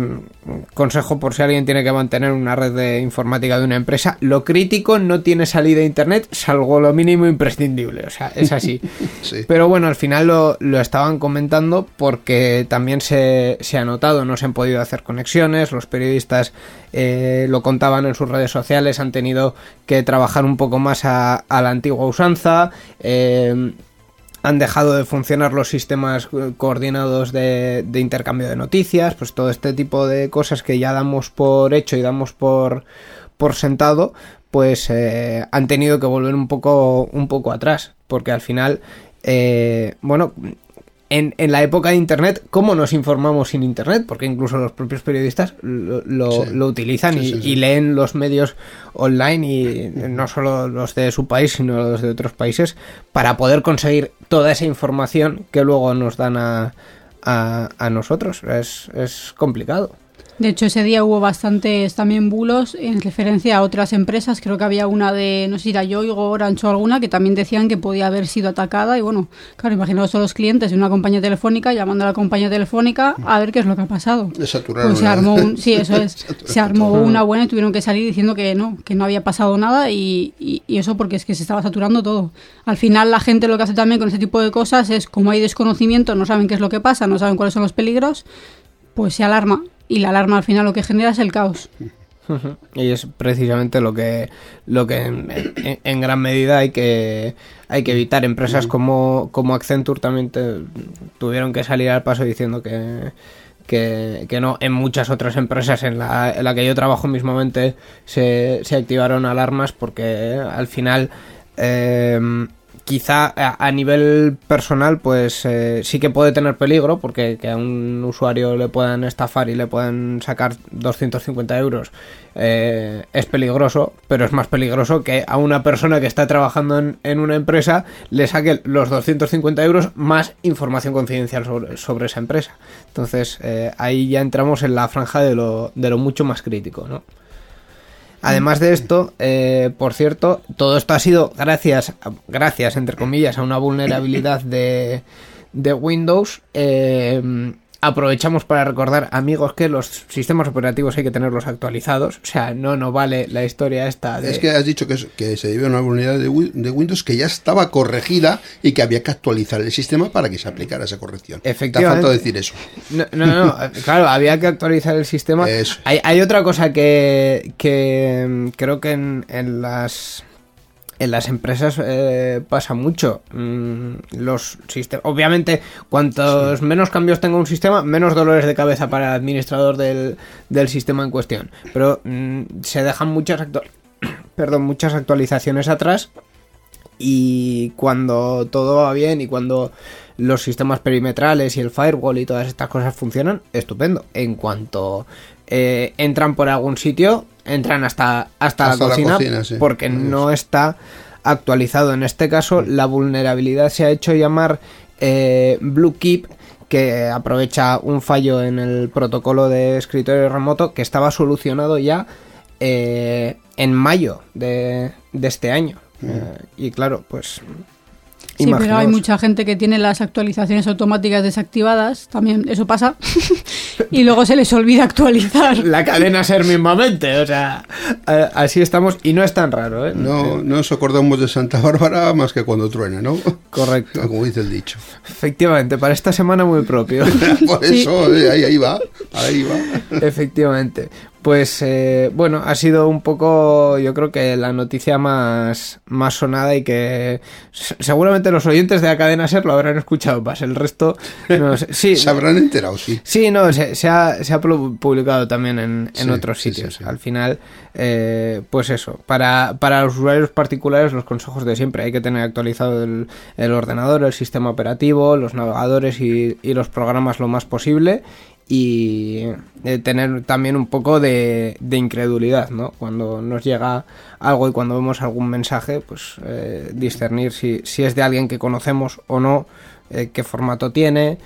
consejo por si alguien tiene que mantener una red de informática de una empresa lo crítico no tiene salida a internet salvo lo mínimo imprescindible o sea es así (laughs) Sí. pero bueno, al final lo, lo estaban comentando porque también se, se ha notado, no se han podido hacer conexiones, los periodistas eh, lo contaban en sus redes sociales, han tenido que trabajar un poco más a, a la antigua usanza. eh, han dejado de funcionar los sistemas eh, coordinados de, de intercambio de noticias, pues todo este tipo de cosas que ya damos por hecho y damos por, por sentado, pues eh, han tenido que volver un poco, un poco atrás, porque al final, eh, bueno, en, en la época de Internet, ¿cómo nos informamos sin Internet? Porque incluso los propios periodistas lo, lo- Sí. lo utilizan Sí, y, sí, sí. y leen los medios online y no solo los de su país, sino los de otros países, para poder conseguir toda esa información que luego nos dan a, a, a nosotros. Es, es complicado. De hecho, ese día hubo bastantes también bulos en referencia a otras empresas. Creo que había una de, no sé si era Yoigo, Orange o alguna, que también decían que podía haber sido atacada. Y bueno, claro, imaginaos a los clientes de una compañía telefónica llamando a la compañía telefónica a ver qué es lo que ha pasado. Pues se armó un, sí, eso es. (laughs) Se armó una buena y tuvieron que salir diciendo que no, que no había pasado nada y, y- y eso porque es que se estaba saturando todo. Al final la gente lo que hace también con este tipo de cosas es como hay desconocimiento, no saben qué es lo que pasa, no saben cuáles son los peligros, pues se alarma y la alarma al final lo que genera es el caos. (laughs) Y es precisamente lo que lo que en, en- en gran medida hay que hay que evitar. Empresas como, como Accenture también te- tuvieron que salir al paso diciendo que, que, que no. En muchas otras empresas en la, en la que yo trabajo mismamente se, se activaron alarmas porque al final eh, quizá a, nivel personal pues eh, sí que puede tener peligro porque que a un usuario le puedan estafar y le puedan sacar 250 euros eh, es peligroso pero es más peligroso que a una persona que está trabajando en, en una empresa le saque los 250 euros más información confidencial sobre, sobre esa empresa entonces eh, ahí ya entramos en la franja de lo, de lo mucho más crítico ¿no? Además de esto, eh, por cierto, todo esto ha sido gracias, gracias entre comillas, a una vulnerabilidad de, de Windows. Eh, aprovechamos para recordar, amigos, que los sistemas operativos hay que tenerlos actualizados. O sea, no, no vale la historia esta de... Es que has dicho que, es- que se debió a una vulnerabilidad de, Wi- de Windows que ya estaba corregida y que había que actualizar el sistema para que se aplicara esa corrección. Te ha Efectivamente. faltado decir eso. No, no, no, (laughs) claro, había que actualizar el sistema. Hay, hay otra cosa que, que mm, creo que en, en las en las empresas eh, pasa mucho. Mm, los sistemas, obviamente, cuantos menos cambios tenga un sistema, menos dolores de cabeza para el administrador del, del sistema en cuestión. Pero mm, se dejan muchas (coughs) perdón, muchas actualizaciones atrás y cuando todo va bien y cuando los sistemas perimetrales y el firewall y todas estas cosas funcionan, estupendo. En cuanto eh, entran por algún sitio, entran hasta, hasta, Hasta la la cocina sí. porque no está actualizado. En este caso, la vulnerabilidad se ha hecho llamar eh, Blue Keep que aprovecha un fallo en el protocolo de escritorio remoto que estaba solucionado ya eh, en mayo de, de este año. Eh, y claro, pues... Sí, pero hay mucha gente que tiene las actualizaciones automáticas desactivadas, también eso pasa, (laughs) y luego se les olvida actualizar. La cadena ser mismamente, o sea, así estamos y no es tan raro, ¿eh? No, no nos acordamos de Santa Bárbara más que cuando truena, ¿no? Correcto. (laughs) Como dice el dicho. Efectivamente, para esta semana muy propio. (laughs) Por eso, eh, ahí, ahí va, ahí va. Efectivamente. Pues eh, bueno, ha sido un poco, yo creo que la noticia más, más sonada y que se- seguramente los oyentes de la cadena SER lo habrán escuchado más. El resto, no sé. Sí, (laughs) Se habrán enterado, sí. Sí, no, se, se ha, se ha pu- publicado también en, en Sí, otros sitios. sí. Al final, eh, pues eso, para, para los usuarios particulares los consejos de siempre. Hay que tener actualizado el, el ordenador, el sistema operativo, los navegadores y, y los programas lo más posible. Y eh, tener también un poco de, de incredulidad, ¿no? Cuando nos llega algo y cuando vemos algún mensaje, pues eh, discernir si, si es de alguien que conocemos o no, eh, qué formato tiene,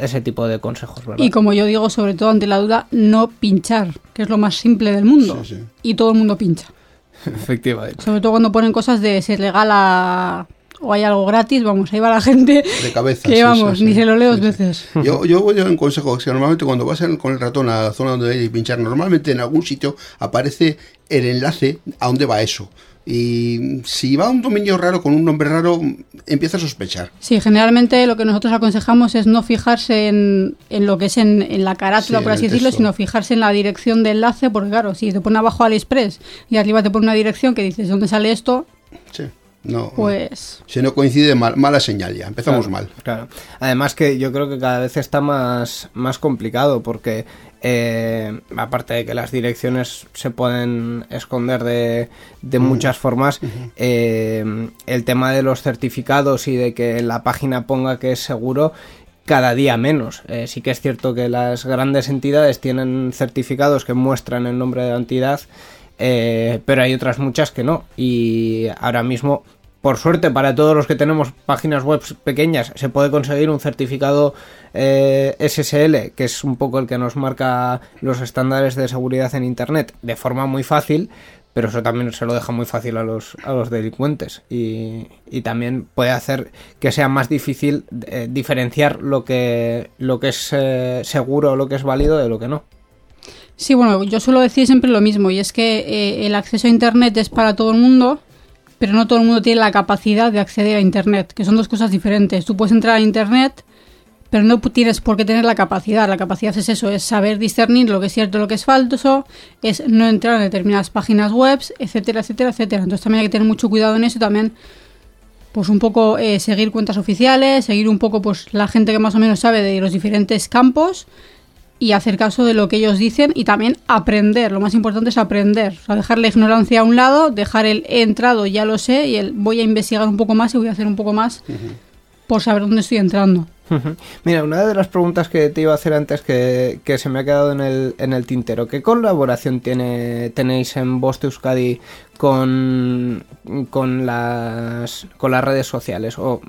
ese tipo de consejos, ¿verdad? Y como yo digo, sobre todo ante la duda, no pinchar, que es lo más simple del mundo. Sí, sí. Y todo el mundo pincha. (laughs) Efectivamente. Sobre todo cuando ponen cosas de se regala o hay algo gratis, vamos, ahí va la gente. (laughs) De cabeza. Que sí, vamos, sí, ni sí. se lo leo dos veces. Yo, yo voy a un consejo, que normalmente cuando vas con el ratón a la zona donde hay que pinchar, normalmente en algún sitio aparece el enlace a dónde va eso. Y si va a un dominio raro con un nombre raro, empieza a sospechar. Sí, generalmente lo que nosotros aconsejamos es no fijarse en, en lo que es en, en la carátula, Sí, por así decirlo, sino fijarse en la dirección de enlace, porque claro, si te pone abajo AliExpress y arriba te pone una dirección que dices, ¿dónde sale esto? Sí. No, Pues... Si no coincide, mal- mala señal ya. Empezamos Claro, mal. Claro. Además que yo creo que cada vez está más, más complicado porque eh, aparte de que las direcciones se pueden esconder de, de muchas formas, eh, el tema de los certificados y de que la página ponga que es seguro cada día menos. Eh, sí que es cierto que las grandes entidades tienen certificados que muestran el nombre de la entidad, eh, pero hay otras muchas que no. Y ahora mismo, por suerte para todos los que tenemos páginas web pequeñas, se puede conseguir un certificado eh, SSL, que es un poco el que nos marca los estándares de seguridad en Internet, de forma muy fácil pero eso también se lo deja muy fácil a los, a los delincuentes y, y también puede hacer que sea más difícil eh, diferenciar lo que, lo que es eh, seguro o lo que es válido de lo que no. Sí, bueno, yo suelo decir siempre lo mismo y es que eh, el acceso a Internet es para todo el mundo, pero no todo el mundo tiene la capacidad de acceder a Internet, que son dos cosas diferentes. Tú puedes entrar a Internet pero no tienes por qué tener la capacidad. La capacidad es eso, es saber discernir lo que es cierto, lo que es falso, es no entrar en determinadas páginas web, etcétera, etcétera, etcétera. Entonces también hay que tener mucho cuidado en eso también, pues un poco eh, seguir cuentas oficiales, seguir un poco pues la gente que más o menos sabe de los diferentes campos y hacer caso de lo que ellos dicen y también aprender. Lo más importante es aprender. O sea, dejar la ignorancia a un lado, dejar el he entrado, ya lo sé, y el voy a investigar un poco más y voy a hacer un poco más por saber dónde estoy entrando. Mira, una de las preguntas que te iba a hacer antes que, se me ha quedado en el, en el tintero, ¿qué colaboración tiene, tenéis en Voz Euskadi con, con, las, con las redes sociales? O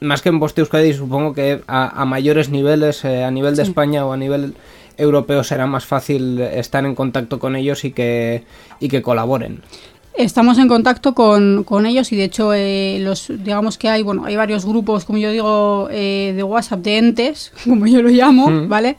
más que en Voz Euskadi, supongo que a, mayores niveles, eh, a nivel de España o a nivel europeo será más fácil estar en contacto con ellos y que, y que colaboren. Estamos en contacto con, con ellos y de hecho eh, los digamos que hay bueno hay varios grupos como yo digo eh, de WhatsApp de entes (laughs) como yo lo llamo mm. vale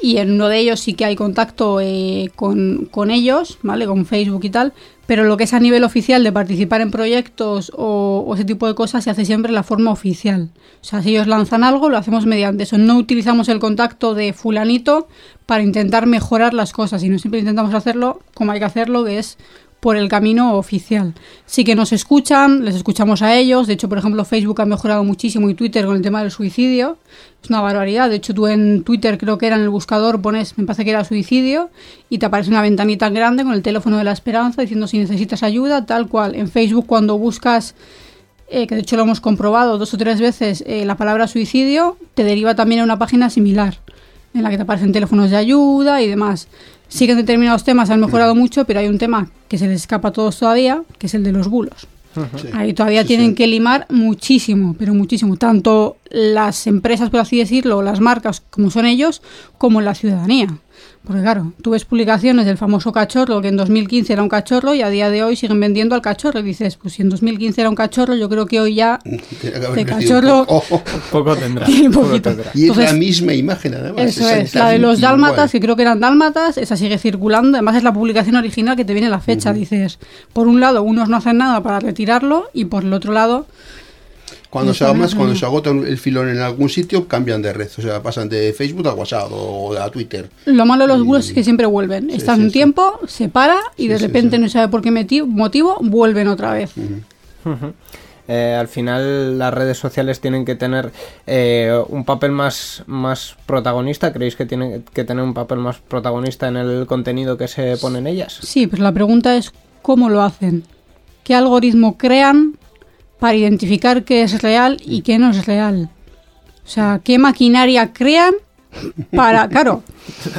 y en uno de ellos sí que hay contacto eh, con, con, ellos vale con Facebook y tal pero lo que es a nivel oficial de participar en proyectos o, ese tipo de cosas se hace siempre de la forma oficial. O sea si ellos lanzan algo lo hacemos mediante eso. No utilizamos el contacto de fulanito para intentar mejorar las cosas sino siempre intentamos hacerlo como hay que hacerlo que es por el camino oficial. Sí que nos escuchan, les escuchamos a ellos. De hecho, por ejemplo, Facebook ha mejorado muchísimo y Twitter con el tema del suicidio. Es una barbaridad. De hecho, tú en Twitter creo que era en el buscador pones, me parece que era suicidio, y te aparece una ventanita grande con el teléfono de la esperanza diciendo si necesitas ayuda, tal cual. En Facebook cuando buscas... Eh, que de hecho lo hemos comprobado dos o tres veces, eh, la palabra suicidio te deriva también a una página similar, en la que te aparecen teléfonos de ayuda y demás. Sí que en determinados temas han mejorado mm. mucho, pero hay un tema que se les escapa a todos todavía, que es el de los bulos. Ahí todavía tienen que limar muchísimo, pero muchísimo. Tanto las empresas, por así decirlo, las marcas, como son ellos, como la ciudadanía. Porque claro, tú ves publicaciones del famoso cachorro, que en 2015 era un cachorro y a día de hoy siguen vendiendo al cachorro. Y dices, pues si en 2015 era un cachorro, yo creo que hoy ya (laughs) de cachorro poco, (laughs) (laughs) tendrá. Y es la misma imagen además. Eso es, la de los dálmatas, que creo que eran dálmatas, esa sigue circulando. Además es la publicación original que te viene la fecha. Dices, por un lado, unos no hacen nada para retirarlo y por el otro lado cuando se, más, cuando se agota el filón en algún sitio, cambian de red. O sea, pasan de Facebook a WhatsApp o a Twitter. Lo malo de los bulos es que siempre vuelven. Están un tiempo, se para y de repente no sabe por qué motivo, vuelven otra vez. Eh, al final las redes sociales tienen que tener eh, un papel más, más protagonista. ¿Creéis que tienen que tener un papel más protagonista en el contenido que se pone en ellas? Sí, pero la pregunta es cómo lo hacen. ¿Qué algoritmo crean para identificar qué es real y qué no es real. O sea, qué maquinaria crean para, (laughs) claro.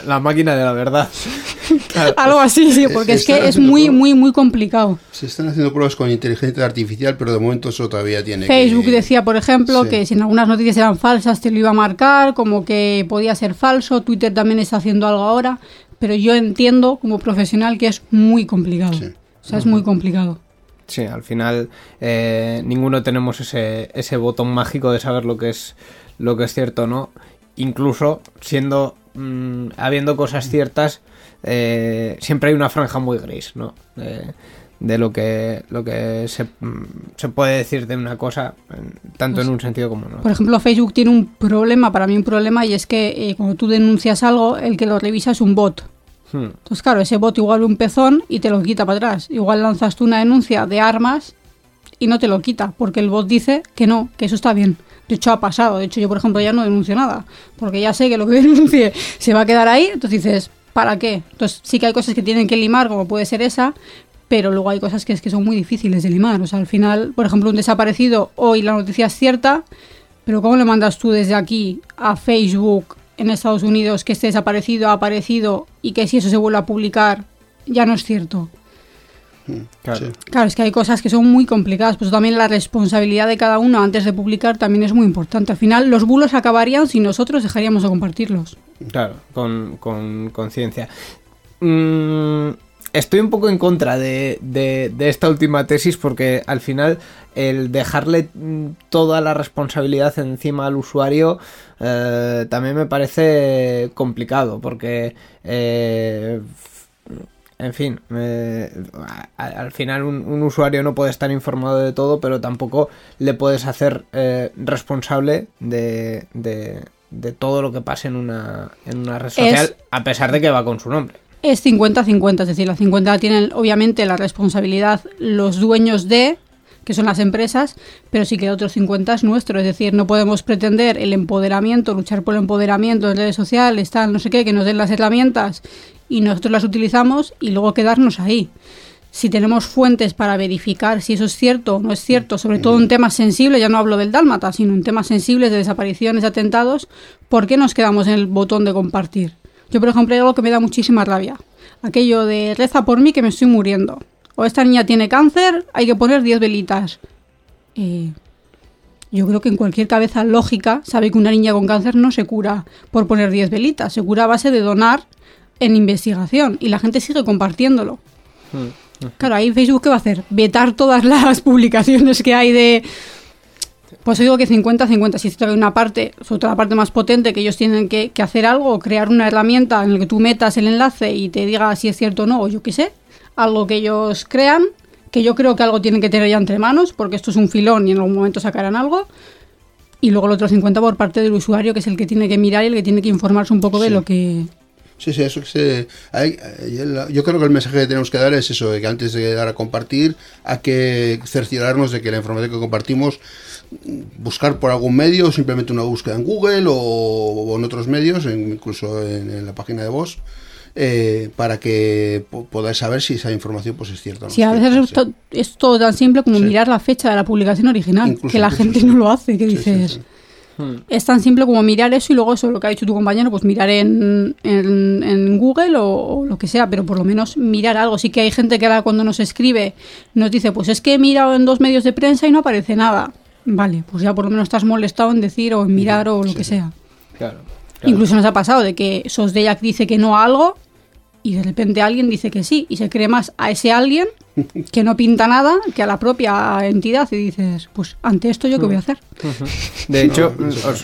La máquina de la verdad. (laughs) Algo así, sí, porque es que es muy, muy, muy complicado. Se están haciendo pruebas con inteligencia artificial, pero de momento eso todavía tiene Facebook decía, por ejemplo, que si en algunas noticias eran falsas te lo iba a marcar, como que podía ser falso. Twitter también está haciendo algo ahora, pero yo entiendo como profesional que es muy complicado. O sea, es muy complicado. Sí, al final eh, ninguno tenemos ese, ese botón mágico de saber lo que es lo que es cierto o no. Incluso siendo mm, habiendo cosas ciertas, eh, siempre hay una franja muy gris, ¿no? de lo que lo que se, mm, se, puede decir de una cosa tanto en un sentido como en otro. Por ejemplo, Facebook tiene un problema, para mí un problema, y es que eh, cuando tú denuncias algo, el que lo revisa es un bot. Hmm. Entonces, claro, ese bot igual un pezón y te lo quita para atrás. Igual lanzas tú una denuncia de armas y no te lo quita, porque el bot dice que no, que eso está bien. De hecho, ha pasado. De hecho, yo, por ejemplo, ya no denuncio nada, porque ya sé que lo que (laughs) denuncie se va a quedar ahí. Entonces dices, ¿para qué? Entonces, sí que hay cosas que tienen que limar, como puede ser esa, pero luego hay cosas que, es que son muy difíciles de limar. O sea, al final, por ejemplo, un desaparecido, hoy la noticia es cierta, Pero ¿cómo le mandas tú desde aquí a Facebook en Estados Unidos que esté desaparecido, ha aparecido y que si eso se vuelve a publicar ya no es cierto? Claro. Sí. Claro, es que hay cosas que son muy complicadas, pues también la responsabilidad de cada uno antes de publicar también es muy importante. Al final los bulos acabarían si nosotros dejaríamos de compartirlos. Claro, con con conciencia. Mm, estoy un poco en contra de, de- de esta última tesis porque al final el dejarle mm, toda la responsabilidad encima al usuario eh, también me parece complicado porque eh, en fin, eh, al final un, un usuario no puede estar informado de todo, pero tampoco le puedes hacer responsable de, de- de todo lo que pase en una, en una red social, a pesar de que va con su nombre. Es 50-50, es decir, la 50 tienen obviamente la responsabilidad los dueños de, que son las empresas, pero sí que el otro 50 es nuestro, es decir, no podemos pretender el empoderamiento, luchar por el empoderamiento en redes sociales, tal, no sé qué, que nos den las herramientas y nosotros las utilizamos y luego quedarnos ahí. Si tenemos fuentes para verificar si eso es cierto o no es cierto, sobre todo en temas sensibles, ya no hablo del dálmata, sino en temas sensibles de desapariciones, de atentados, ¿por qué nos quedamos en el botón de compartir? Yo, por ejemplo, hay algo que me da muchísima rabia. Aquello de reza por mí que me estoy muriendo. O esta niña tiene cáncer, hay que poner 10 velitas. Eh, yo creo que en cualquier cabeza lógica sabe que una niña con cáncer no se cura por poner 10 velitas, se cura a base de donar en investigación y la gente sigue compartiéndolo. Claro, ahí Facebook ¿qué va a hacer? Vetar todas las (laughs) publicaciones que hay de... Pues digo que 50-50, si hay una parte, sobre todo la parte más potente, que ellos tienen que, que hacer algo, o crear una herramienta en la que tú metas el enlace y te diga si es cierto o no, o yo qué sé, algo que ellos crean, que yo creo que algo tienen que tener ya entre manos, porque esto es un filón y en algún momento sacarán algo, y luego el otro 50 por parte del usuario, que es el que tiene que mirar y el que tiene que informarse un poco de lo que... Sí, sí, eso que se... hay- yo creo que el mensaje que tenemos que dar es eso, de que antes de dar a compartir, hay que cerciorarnos de que la información que compartimos, buscar por algún medio, simplemente una búsqueda en Google o, o en otros medios, incluso en, en la página de voz, eh, para que po- podáis saber si esa información pues es cierta o no. Sí, a es veces es, sí. to- es todo tan simple como Sí. mirar la fecha de la publicación original, Incluso, que la gente sí. no lo hace, que dices... sí. Es tan simple como mirar eso y luego eso, lo que ha dicho tu compañero, pues mirar en, en, en Google o, o lo que sea, pero por lo menos mirar algo. Sí que hay gente que ahora cuando nos escribe nos dice, pues es que he mirado en dos medios de prensa y no aparece nada. Vale, pues ya por lo menos estás molestado en decir o en mirar o lo que sea. Claro. claro. Incluso nos ha pasado de que Sosdeyak dice que no a algo y de repente alguien dice que sí y se cree más a ese alguien que no pinta nada que a la propia entidad y dices, pues ante esto yo qué voy a hacer. De hecho,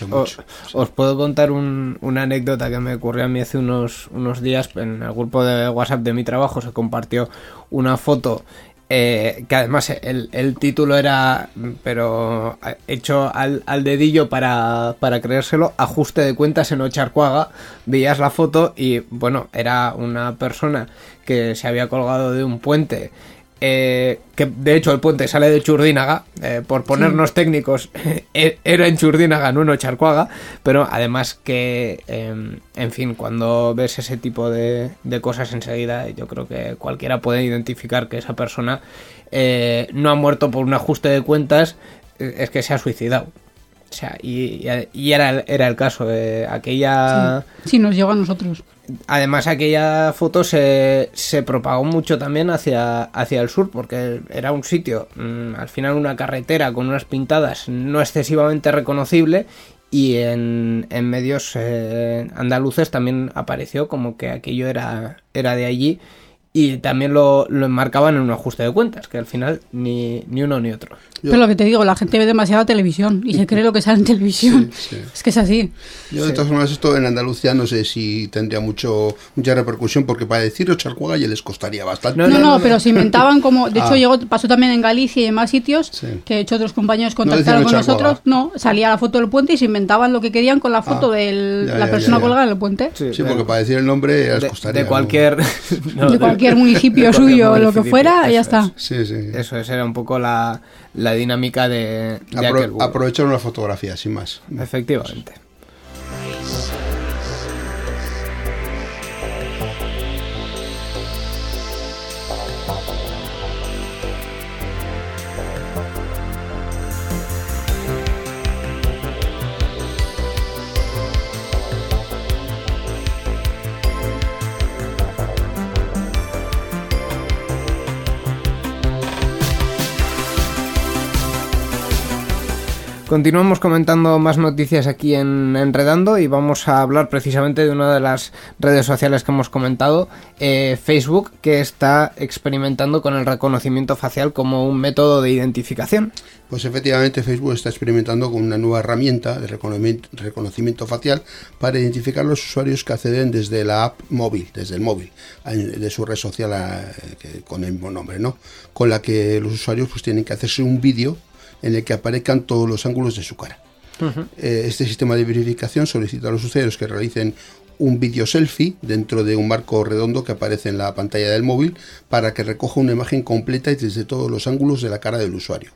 No, os puedo contar un- una anécdota que me ocurrió a mí hace unos, unos días. En el grupo de WhatsApp de mi trabajo se compartió una foto eh, que además el, el título era, pero eh, hecho al, al dedillo para, para creérselo, ajuste de cuentas en Ocharcuaga. Veías la foto y, bueno, era una persona que se había colgado de un puente eh, que de hecho el puente sale de Churdínaga, eh, por ponernos técnicos, (laughs) e- era en Churdínaga, no en Ocharcuaga, pero además que, eh, en fin, cuando ves ese tipo de, de cosas enseguida, yo creo que cualquiera puede identificar que esa persona eh, no ha muerto por un ajuste de cuentas, eh, es que se ha suicidado. O sea, y, y- era, el- era el caso de aquella... Sí, nos llegó a nosotros. Además, aquella foto se, se propagó mucho también hacia, hacia el sur, porque era un sitio, mm, al final una carretera con unas pintadas no excesivamente reconocible, y en, en medios eh, andaluces también apareció como que aquello era, era de allí, y también lo, lo enmarcaban en un ajuste de cuentas, que al final ni, ni uno ni otro. Yo- Pero lo que te digo, la gente ve demasiada televisión y se cree lo que sale en televisión. Sí, sí. Es que es así. Yo de todas formas esto en Andalucía no sé si tendría mucho mucha repercusión porque para decir Ocharcuaga ya les costaría bastante. No, No, no, no, no, pero se inventaban como. De hecho, Ah. llegó, pasó también en Galicia y en más sitios, Sí. que de hecho otros compañeros contactaron con nosotros. No, salía la foto del puente y se inventaban lo que querían con la foto Ah, de ya, la ya, persona ya, ya. colgada en el puente. Sí, porque para decir el nombre ya les de, costaría. de cualquier... (laughs) no, de cualquier municipio de suyo o lo que fuera, ya está. es. Sí, sí. Eso es, era un poco la, la dinámica de, de Apro- aquel Google. aprovechar una fotografía, sin más. Efectivamente. Continuamos comentando más noticias aquí en Enredando y vamos a hablar precisamente de una de las redes sociales que hemos comentado, eh, Facebook, que está experimentando con el reconocimiento facial como un método de identificación. Pues efectivamente Facebook está experimentando con una nueva herramienta de reconocimiento, facial para identificar los usuarios que acceden desde la app móvil, desde el móvil, de su red social a- con el mismo nombre, ¿no? Con la que los usuarios pues tienen que hacerse un vídeo en el que aparezcan todos los ángulos de su cara. Eh, este sistema de verificación solicita a los usuarios que realicen un vídeo selfie dentro de un marco redondo que aparece en la pantalla del móvil para que recoja una imagen completa y desde todos los ángulos de la cara del usuario.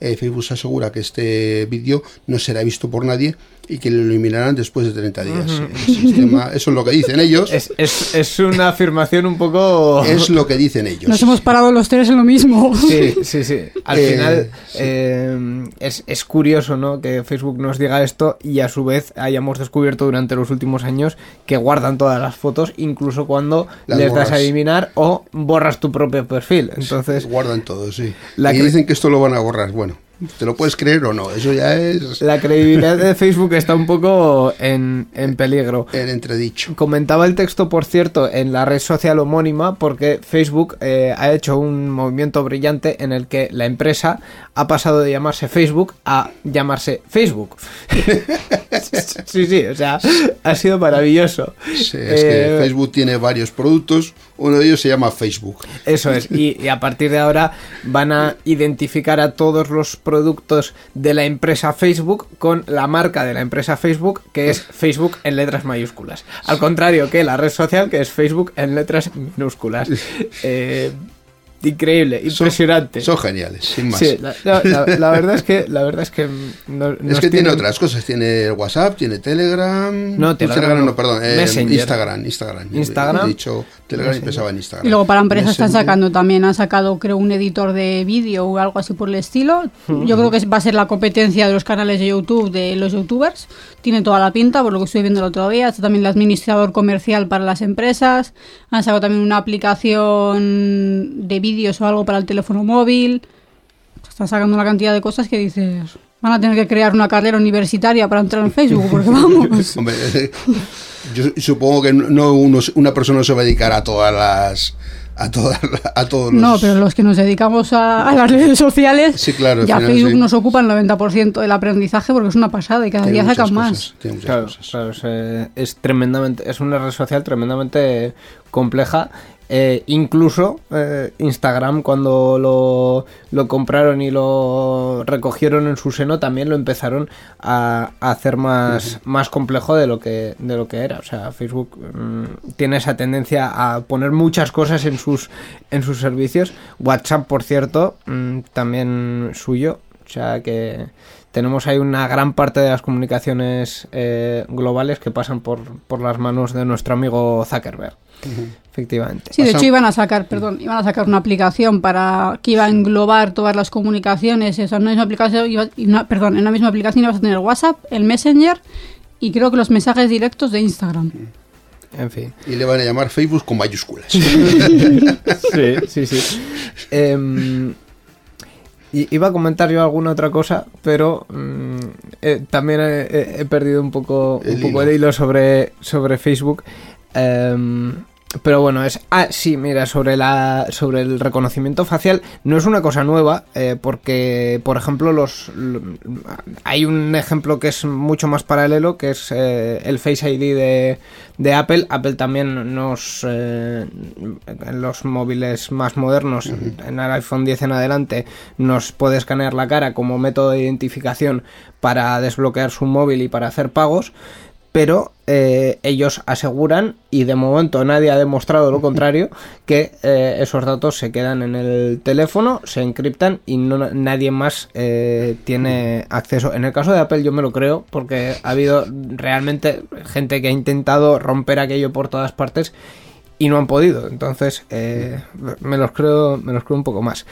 Eh, Facebook se asegura que este vídeo no será visto por nadie y que lo eliminarán después de 30 días. Sistema- eso es lo que dicen ellos. Es, es- es una afirmación un poco... Es lo que dicen ellos. Nos hemos parado los tres en lo mismo. Sí, sí, sí. Al Eh, final sí. eh, es, es curioso ¿no? que Facebook nos diga esto y a su vez hayamos descubierto durante los últimos años que guardan todas las fotos, incluso cuando Las les das a eliminar o borras tu propio perfil. Entonces, guardan todo, sí. La y dicen que esto lo van a borrar. Bueno, ¿te lo puedes creer o no? Eso ya es la credibilidad de Facebook está un poco en, en peligro. el entredicho. Comentaba el texto, por cierto, en la red social homónima porque Facebook eh, ha hecho un movimiento brillante en el que la empresa ha pasado de llamarse Facebook a llamarse Facebook. (laughs) sí, sí, o sea, ha sido maravilloso. Sí, es que Eh, Facebook tiene varios productos, uno de ellos se llama Facebook. Eso es, y, y a partir de ahora van a identificar a todos los productos de la empresa Facebook con la marca de la empresa Facebook, que es Facebook en letras mayúsculas. Al contrario que la red social, que es Facebook en letras minúsculas. Eh, increíble, impresionante. Son geniales, sin más. Sí, la, la- la- la verdad es que la verdad es que no- es que tiene tienen- otras cosas, tiene WhatsApp, tiene Telegram. No, Telegram no. perdón, eh, Messenger. Instagram, Instagram. Instagram. He dicho Telegram y Messenger. pensaba en Instagram. Y luego para empresas están sacando también, han sacado creo un editor de vídeo o algo así por el estilo. Yo creo que va a ser la competencia de los canales de YouTube de los youtubers. Tiene toda la pinta, por lo que estoy viendo el otro día. Está también el administrador comercial para las empresas. Han sacado también una aplicación de vídeos o algo para el teléfono móvil. Están sacando una cantidad de cosas que dices... Van a tener que crear una carrera universitaria para entrar en Facebook, porque (laughs) vamos. Hombre, (laughs) yo supongo que no uno- una persona no se va a dedicar a todas las. a, todas, a todos los. No, pero los que nos dedicamos a, a las redes sociales, Sí, claro, ya final Facebook sí. nos ocupa el 90% del aprendizaje porque es una pasada y cada Tiene día sacan más. cosas, Claro, cosas. claro, es, eh, es tremendamente, es una red social tremendamente compleja. Eh, incluso eh, Instagram cuando lo, lo compraron y lo recogieron en su seno también lo empezaron a, a hacer más, más complejo de lo que de lo que era. O sea, Facebook mm, tiene esa tendencia a poner muchas cosas en sus en sus servicios. WhatsApp, por cierto, mm, también suyo. O sea que tenemos ahí una gran parte de las comunicaciones eh, globales que pasan por, por las manos de nuestro amigo Zuckerberg. Efectivamente. Sí, de hecho iban a sacar, perdón, iban a sacar una aplicación para que iba a englobar todas las comunicaciones, eso, en una misma aplicación, iba- y una- perdón, en una misma aplicación ibas a tener WhatsApp, el Messenger y creo que los mensajes directos de Instagram. En fin. Y le van a llamar Facebook con mayúsculas. Sí, (laughs) sí, sí. I- iba a comentar yo alguna otra cosa, pero mm, eh, también he, perdido un poco El un poco hilo. el hilo sobre, sobre Facebook. Em, pero bueno, es. Ah, sí, mira, sobre la. sobre el reconocimiento facial. No es una cosa nueva. eh, porque, por ejemplo, los. hay un ejemplo que es mucho más paralelo. Que es eh, el Face ID de, de Apple. Apple también nos. eh, en los móviles más modernos, en el iPhone 10 en adelante, nos puede escanear la cara como método de identificación para desbloquear su móvil y para hacer pagos pero eh, ellos aseguran, y de momento nadie ha demostrado lo contrario, (laughs) que eh, esos datos se quedan en el teléfono, se encriptan y no, nadie más eh, tiene acceso. En el caso de Apple yo me lo creo, porque ha habido realmente gente que ha intentado romper aquello por todas partes y no han podido. Entonces, eh, me los creo, me los creo un poco más.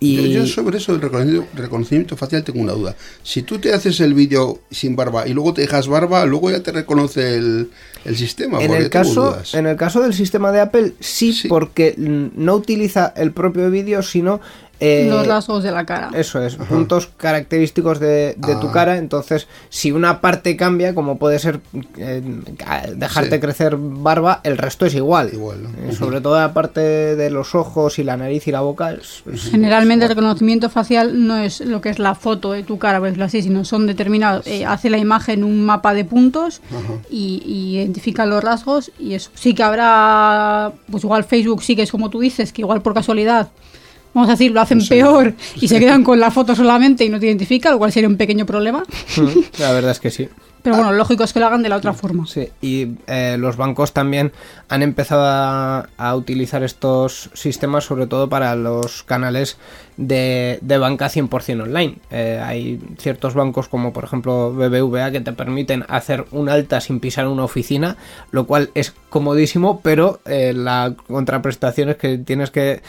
Y Yo, yo sobre eso del reconocimiento, reconocimiento facial tengo una duda. Si tú te haces el vídeo sin barba y luego te dejas barba, luego ya te reconoce el, el sistema. en el, caso, en el caso del sistema de Apple, sí, Sí. porque no utiliza el propio vídeo, sino... eh, Los rasgos de la cara. Eso es, puntos característicos de, de tu Ah. cara. Entonces, si una parte cambia, como puede ser eh, dejarte Sí. crecer barba, el resto es igual. Igual, ¿no? Eh, sobre todo la parte de los ojos y la nariz y la boca. es- es- Generalmente el es reconocimiento facial no es lo que es la foto de tu cara, por decirlo así, sino son determinados. eh, hace la imagen un mapa de puntos y, y identifica los rasgos y eso. Sí que habrá, pues igual Facebook sí que es como tú dices, que igual por casualidad, vamos a decir, lo hacen peor y se quedan con la foto solamente y no te identifica, lo cual sería un pequeño problema. Mm, La verdad es que sí. Pero bueno, lógico es que lo hagan de la otra forma. Sí, y eh, los bancos también han empezado a, a utilizar estos sistemas sobre todo para los canales de, de banca 100% online. Eh, hay ciertos bancos como por ejemplo BBVA que te permiten hacer un alta sin pisar una oficina, lo cual es comodísimo, pero eh, la contraprestación es que tienes que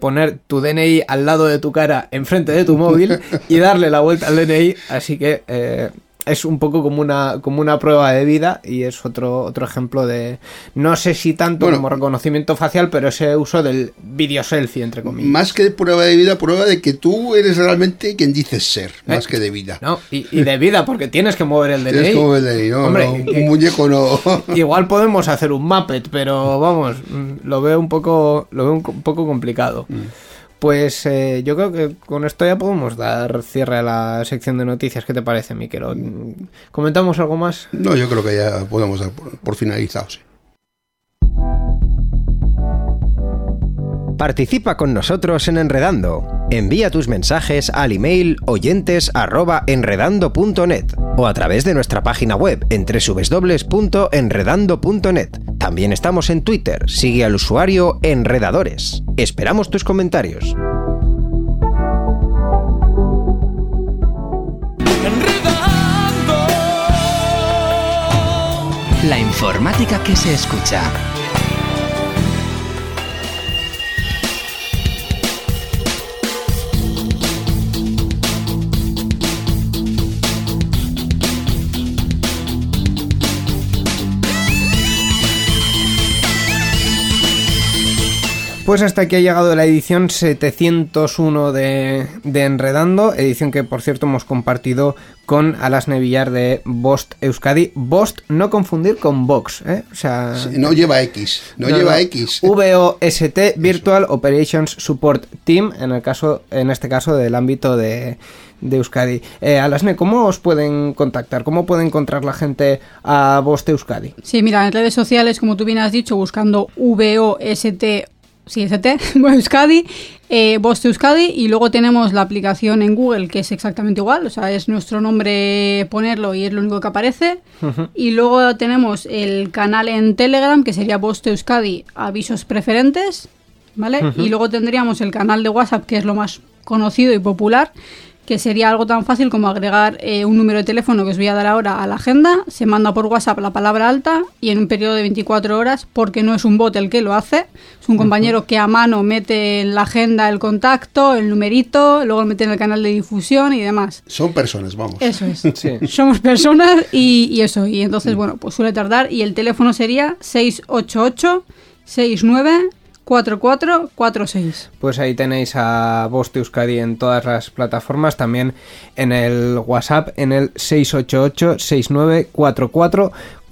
poner tu DNI al lado de tu cara enfrente de tu móvil y darle la vuelta al DNI, así que... eh, es un poco como una, como una prueba de vida y es otro, otro ejemplo de, no sé si tanto Bueno. como reconocimiento facial, pero ese uso del video selfie, entre comillas. Más que de prueba de vida, prueba de que tú eres realmente quien dices ser, más que de vida. ¿No? Y, y de vida, porque tienes que mover el DNI. Tienes como el de no, Hombre, no, que- un muñeco no. (laughs) Igual podemos hacer un Muppet, pero vamos, mm, lo veo un poco, lo veo un poco complicado. Mm. Pues eh, yo creo que con esto ya podemos dar cierre a la sección de noticias. ¿Qué te parece, Miquel? ¿Comentamos algo más? No, yo creo que ya podemos dar por, por finalizado. sí. Participa con nosotros en Enredando. Envía tus mensajes al email oyentes@enredando.net o a través de nuestra página web en www.enredando.net. También estamos en Twitter. Sigue al usuario Enredadores. Esperamos tus comentarios. La informática que se escucha. Pues hasta aquí ha llegado la edición 701 de, de Enredando, edición que por cierto hemos compartido con Alasne Villar de Bost Euskadi. Bost, no confundir con Vox, ¿eh? O sea... Sí, No lleva X, no, lleva X. VOST Virtual Operations Support Team, en el caso, en este caso del ámbito de, de Euskadi. Eh, Alasne, ¿cómo os pueden contactar? ¿Cómo puede encontrar la gente a Bost Euskadi? Sí, mira, en redes sociales, como tú bien has dicho, buscando VOST, sí, ST, (laughs) Euskadi, eh, Voz Euskadi, y luego tenemos la aplicación en Google, que es exactamente igual, o sea, es nuestro nombre ponerlo y es lo único que aparece. Y luego tenemos el canal en Telegram, que sería Voz Euskadi, avisos preferentes, ¿vale? Y luego tendríamos el canal de WhatsApp, que es lo más conocido y popular, que sería algo tan fácil como agregar eh, un número de teléfono que os voy a dar ahora a la agenda, se manda por WhatsApp la palabra alta y en un periodo de 24 horas, porque no es un bot el que lo hace, es un compañero que a mano mete en la agenda el contacto, el numerito, luego lo mete en el canal de difusión y demás. Son personas, vamos. Eso es. (laughs) Sí. Somos personas y, y (laughs) eso. Y entonces, bueno, pues suele tardar. Y el teléfono sería 688 69 4446. Pues ahí tenéis a Voz Euskadi en todas las plataformas, también en el WhatsApp, en el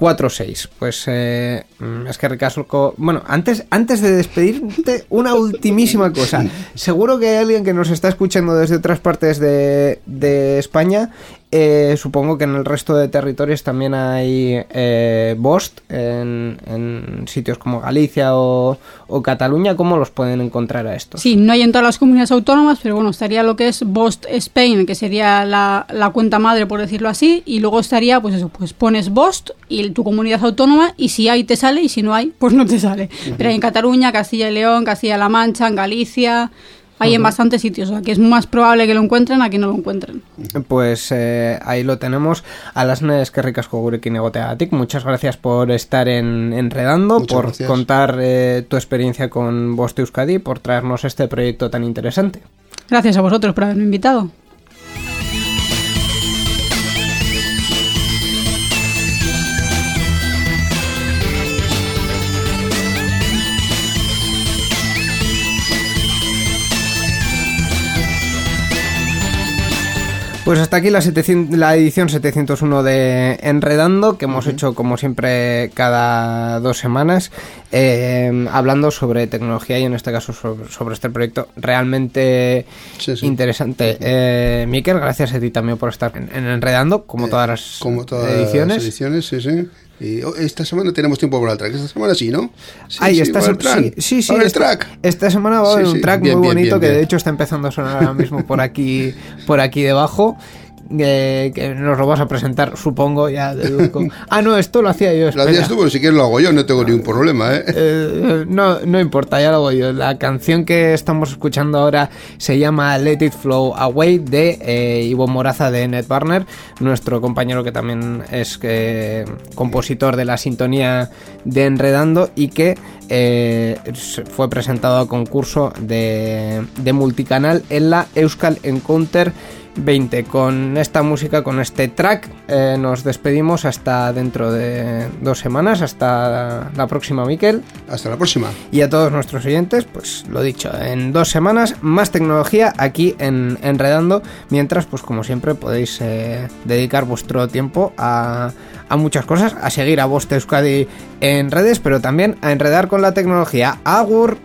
688-694446. Pues eh, mm, es que recasco. Bueno, antes, antes de despedirte, una (laughs) ultimísima cosa. Seguro que hay alguien que nos está escuchando desde otras partes de, de España. eh, supongo que en el resto de territorios también hay eh, Bost, en, en sitios como Galicia o, o Cataluña. ¿Cómo los pueden encontrar a estos? Sí, no hay en todas las comunidades autónomas, pero bueno, estaría lo que es Bost Spain, que sería la, la cuenta madre, por decirlo así, y luego estaría, pues eso, pues pones Bost y tu comunidad autónoma, y si hay te sale, y si no hay, pues no te sale. Pero hay en Cataluña, Castilla y León, Castilla-La Mancha, en Galicia, hay en bastantes sitios, o sea que es más probable que lo encuentren a que no lo encuentren. Pues eh, ahí lo tenemos. A las que ricas gurekin egoteagatik. Muchas gracias por estar en Enredando, Muchas por gracias. contar eh, tu experiencia con de Euskadi, por traernos este proyecto tan interesante. Gracias a vosotros por haberme invitado. Pues hasta aquí la, 700 la edición 701 de Enredando, que hemos hecho como siempre cada dos semanas, eh, hablando sobre tecnología y en este caso sobre, sobre este proyecto realmente Sí, sí. interesante. Eh, Miquel, gracias a ti también por estar en, en Enredando, como todas las Como todas ediciones. las ediciones, sí, oh, esta semana tenemos tiempo para el track. Esta semana sí, ¿no? Sí, Ay, sí, se- track. sí, sí, sí, esta, track. esta semana va a haber un track bien, muy bien, bonito bien, que de hecho está empezando a sonar ahora mismo por aquí, por aquí debajo. Eh, que nos lo vas a presentar, supongo, ya deduzco. (laughs) Ah, no, esto lo hacía yo. Lo hacías tú, pero si quieres lo hago yo, no tengo ningún problema, ¿eh? Eh, no, no importa, ya lo hago yo. La canción que estamos escuchando ahora se llama Let It Flow Away de eh, Ivo Moraza de Ned Barner, nuestro compañero que también es compositor de la sintonía de Enredando y que fue presentado a concurso de, de multicanal en la Euskal Encounter 20. Con esta música, con este track, eh, nos despedimos hasta dentro de dos semanas, hasta la próxima, Miquel. Hasta la próxima. Y a todos nuestros oyentes, pues lo dicho, en dos semanas más tecnología aquí en Enredando, mientras, pues como siempre, podéis eh, dedicar vuestro tiempo a, a muchas cosas, a seguir a Voz Euskadi en redes, pero también a enredar con la tecnología. Agur.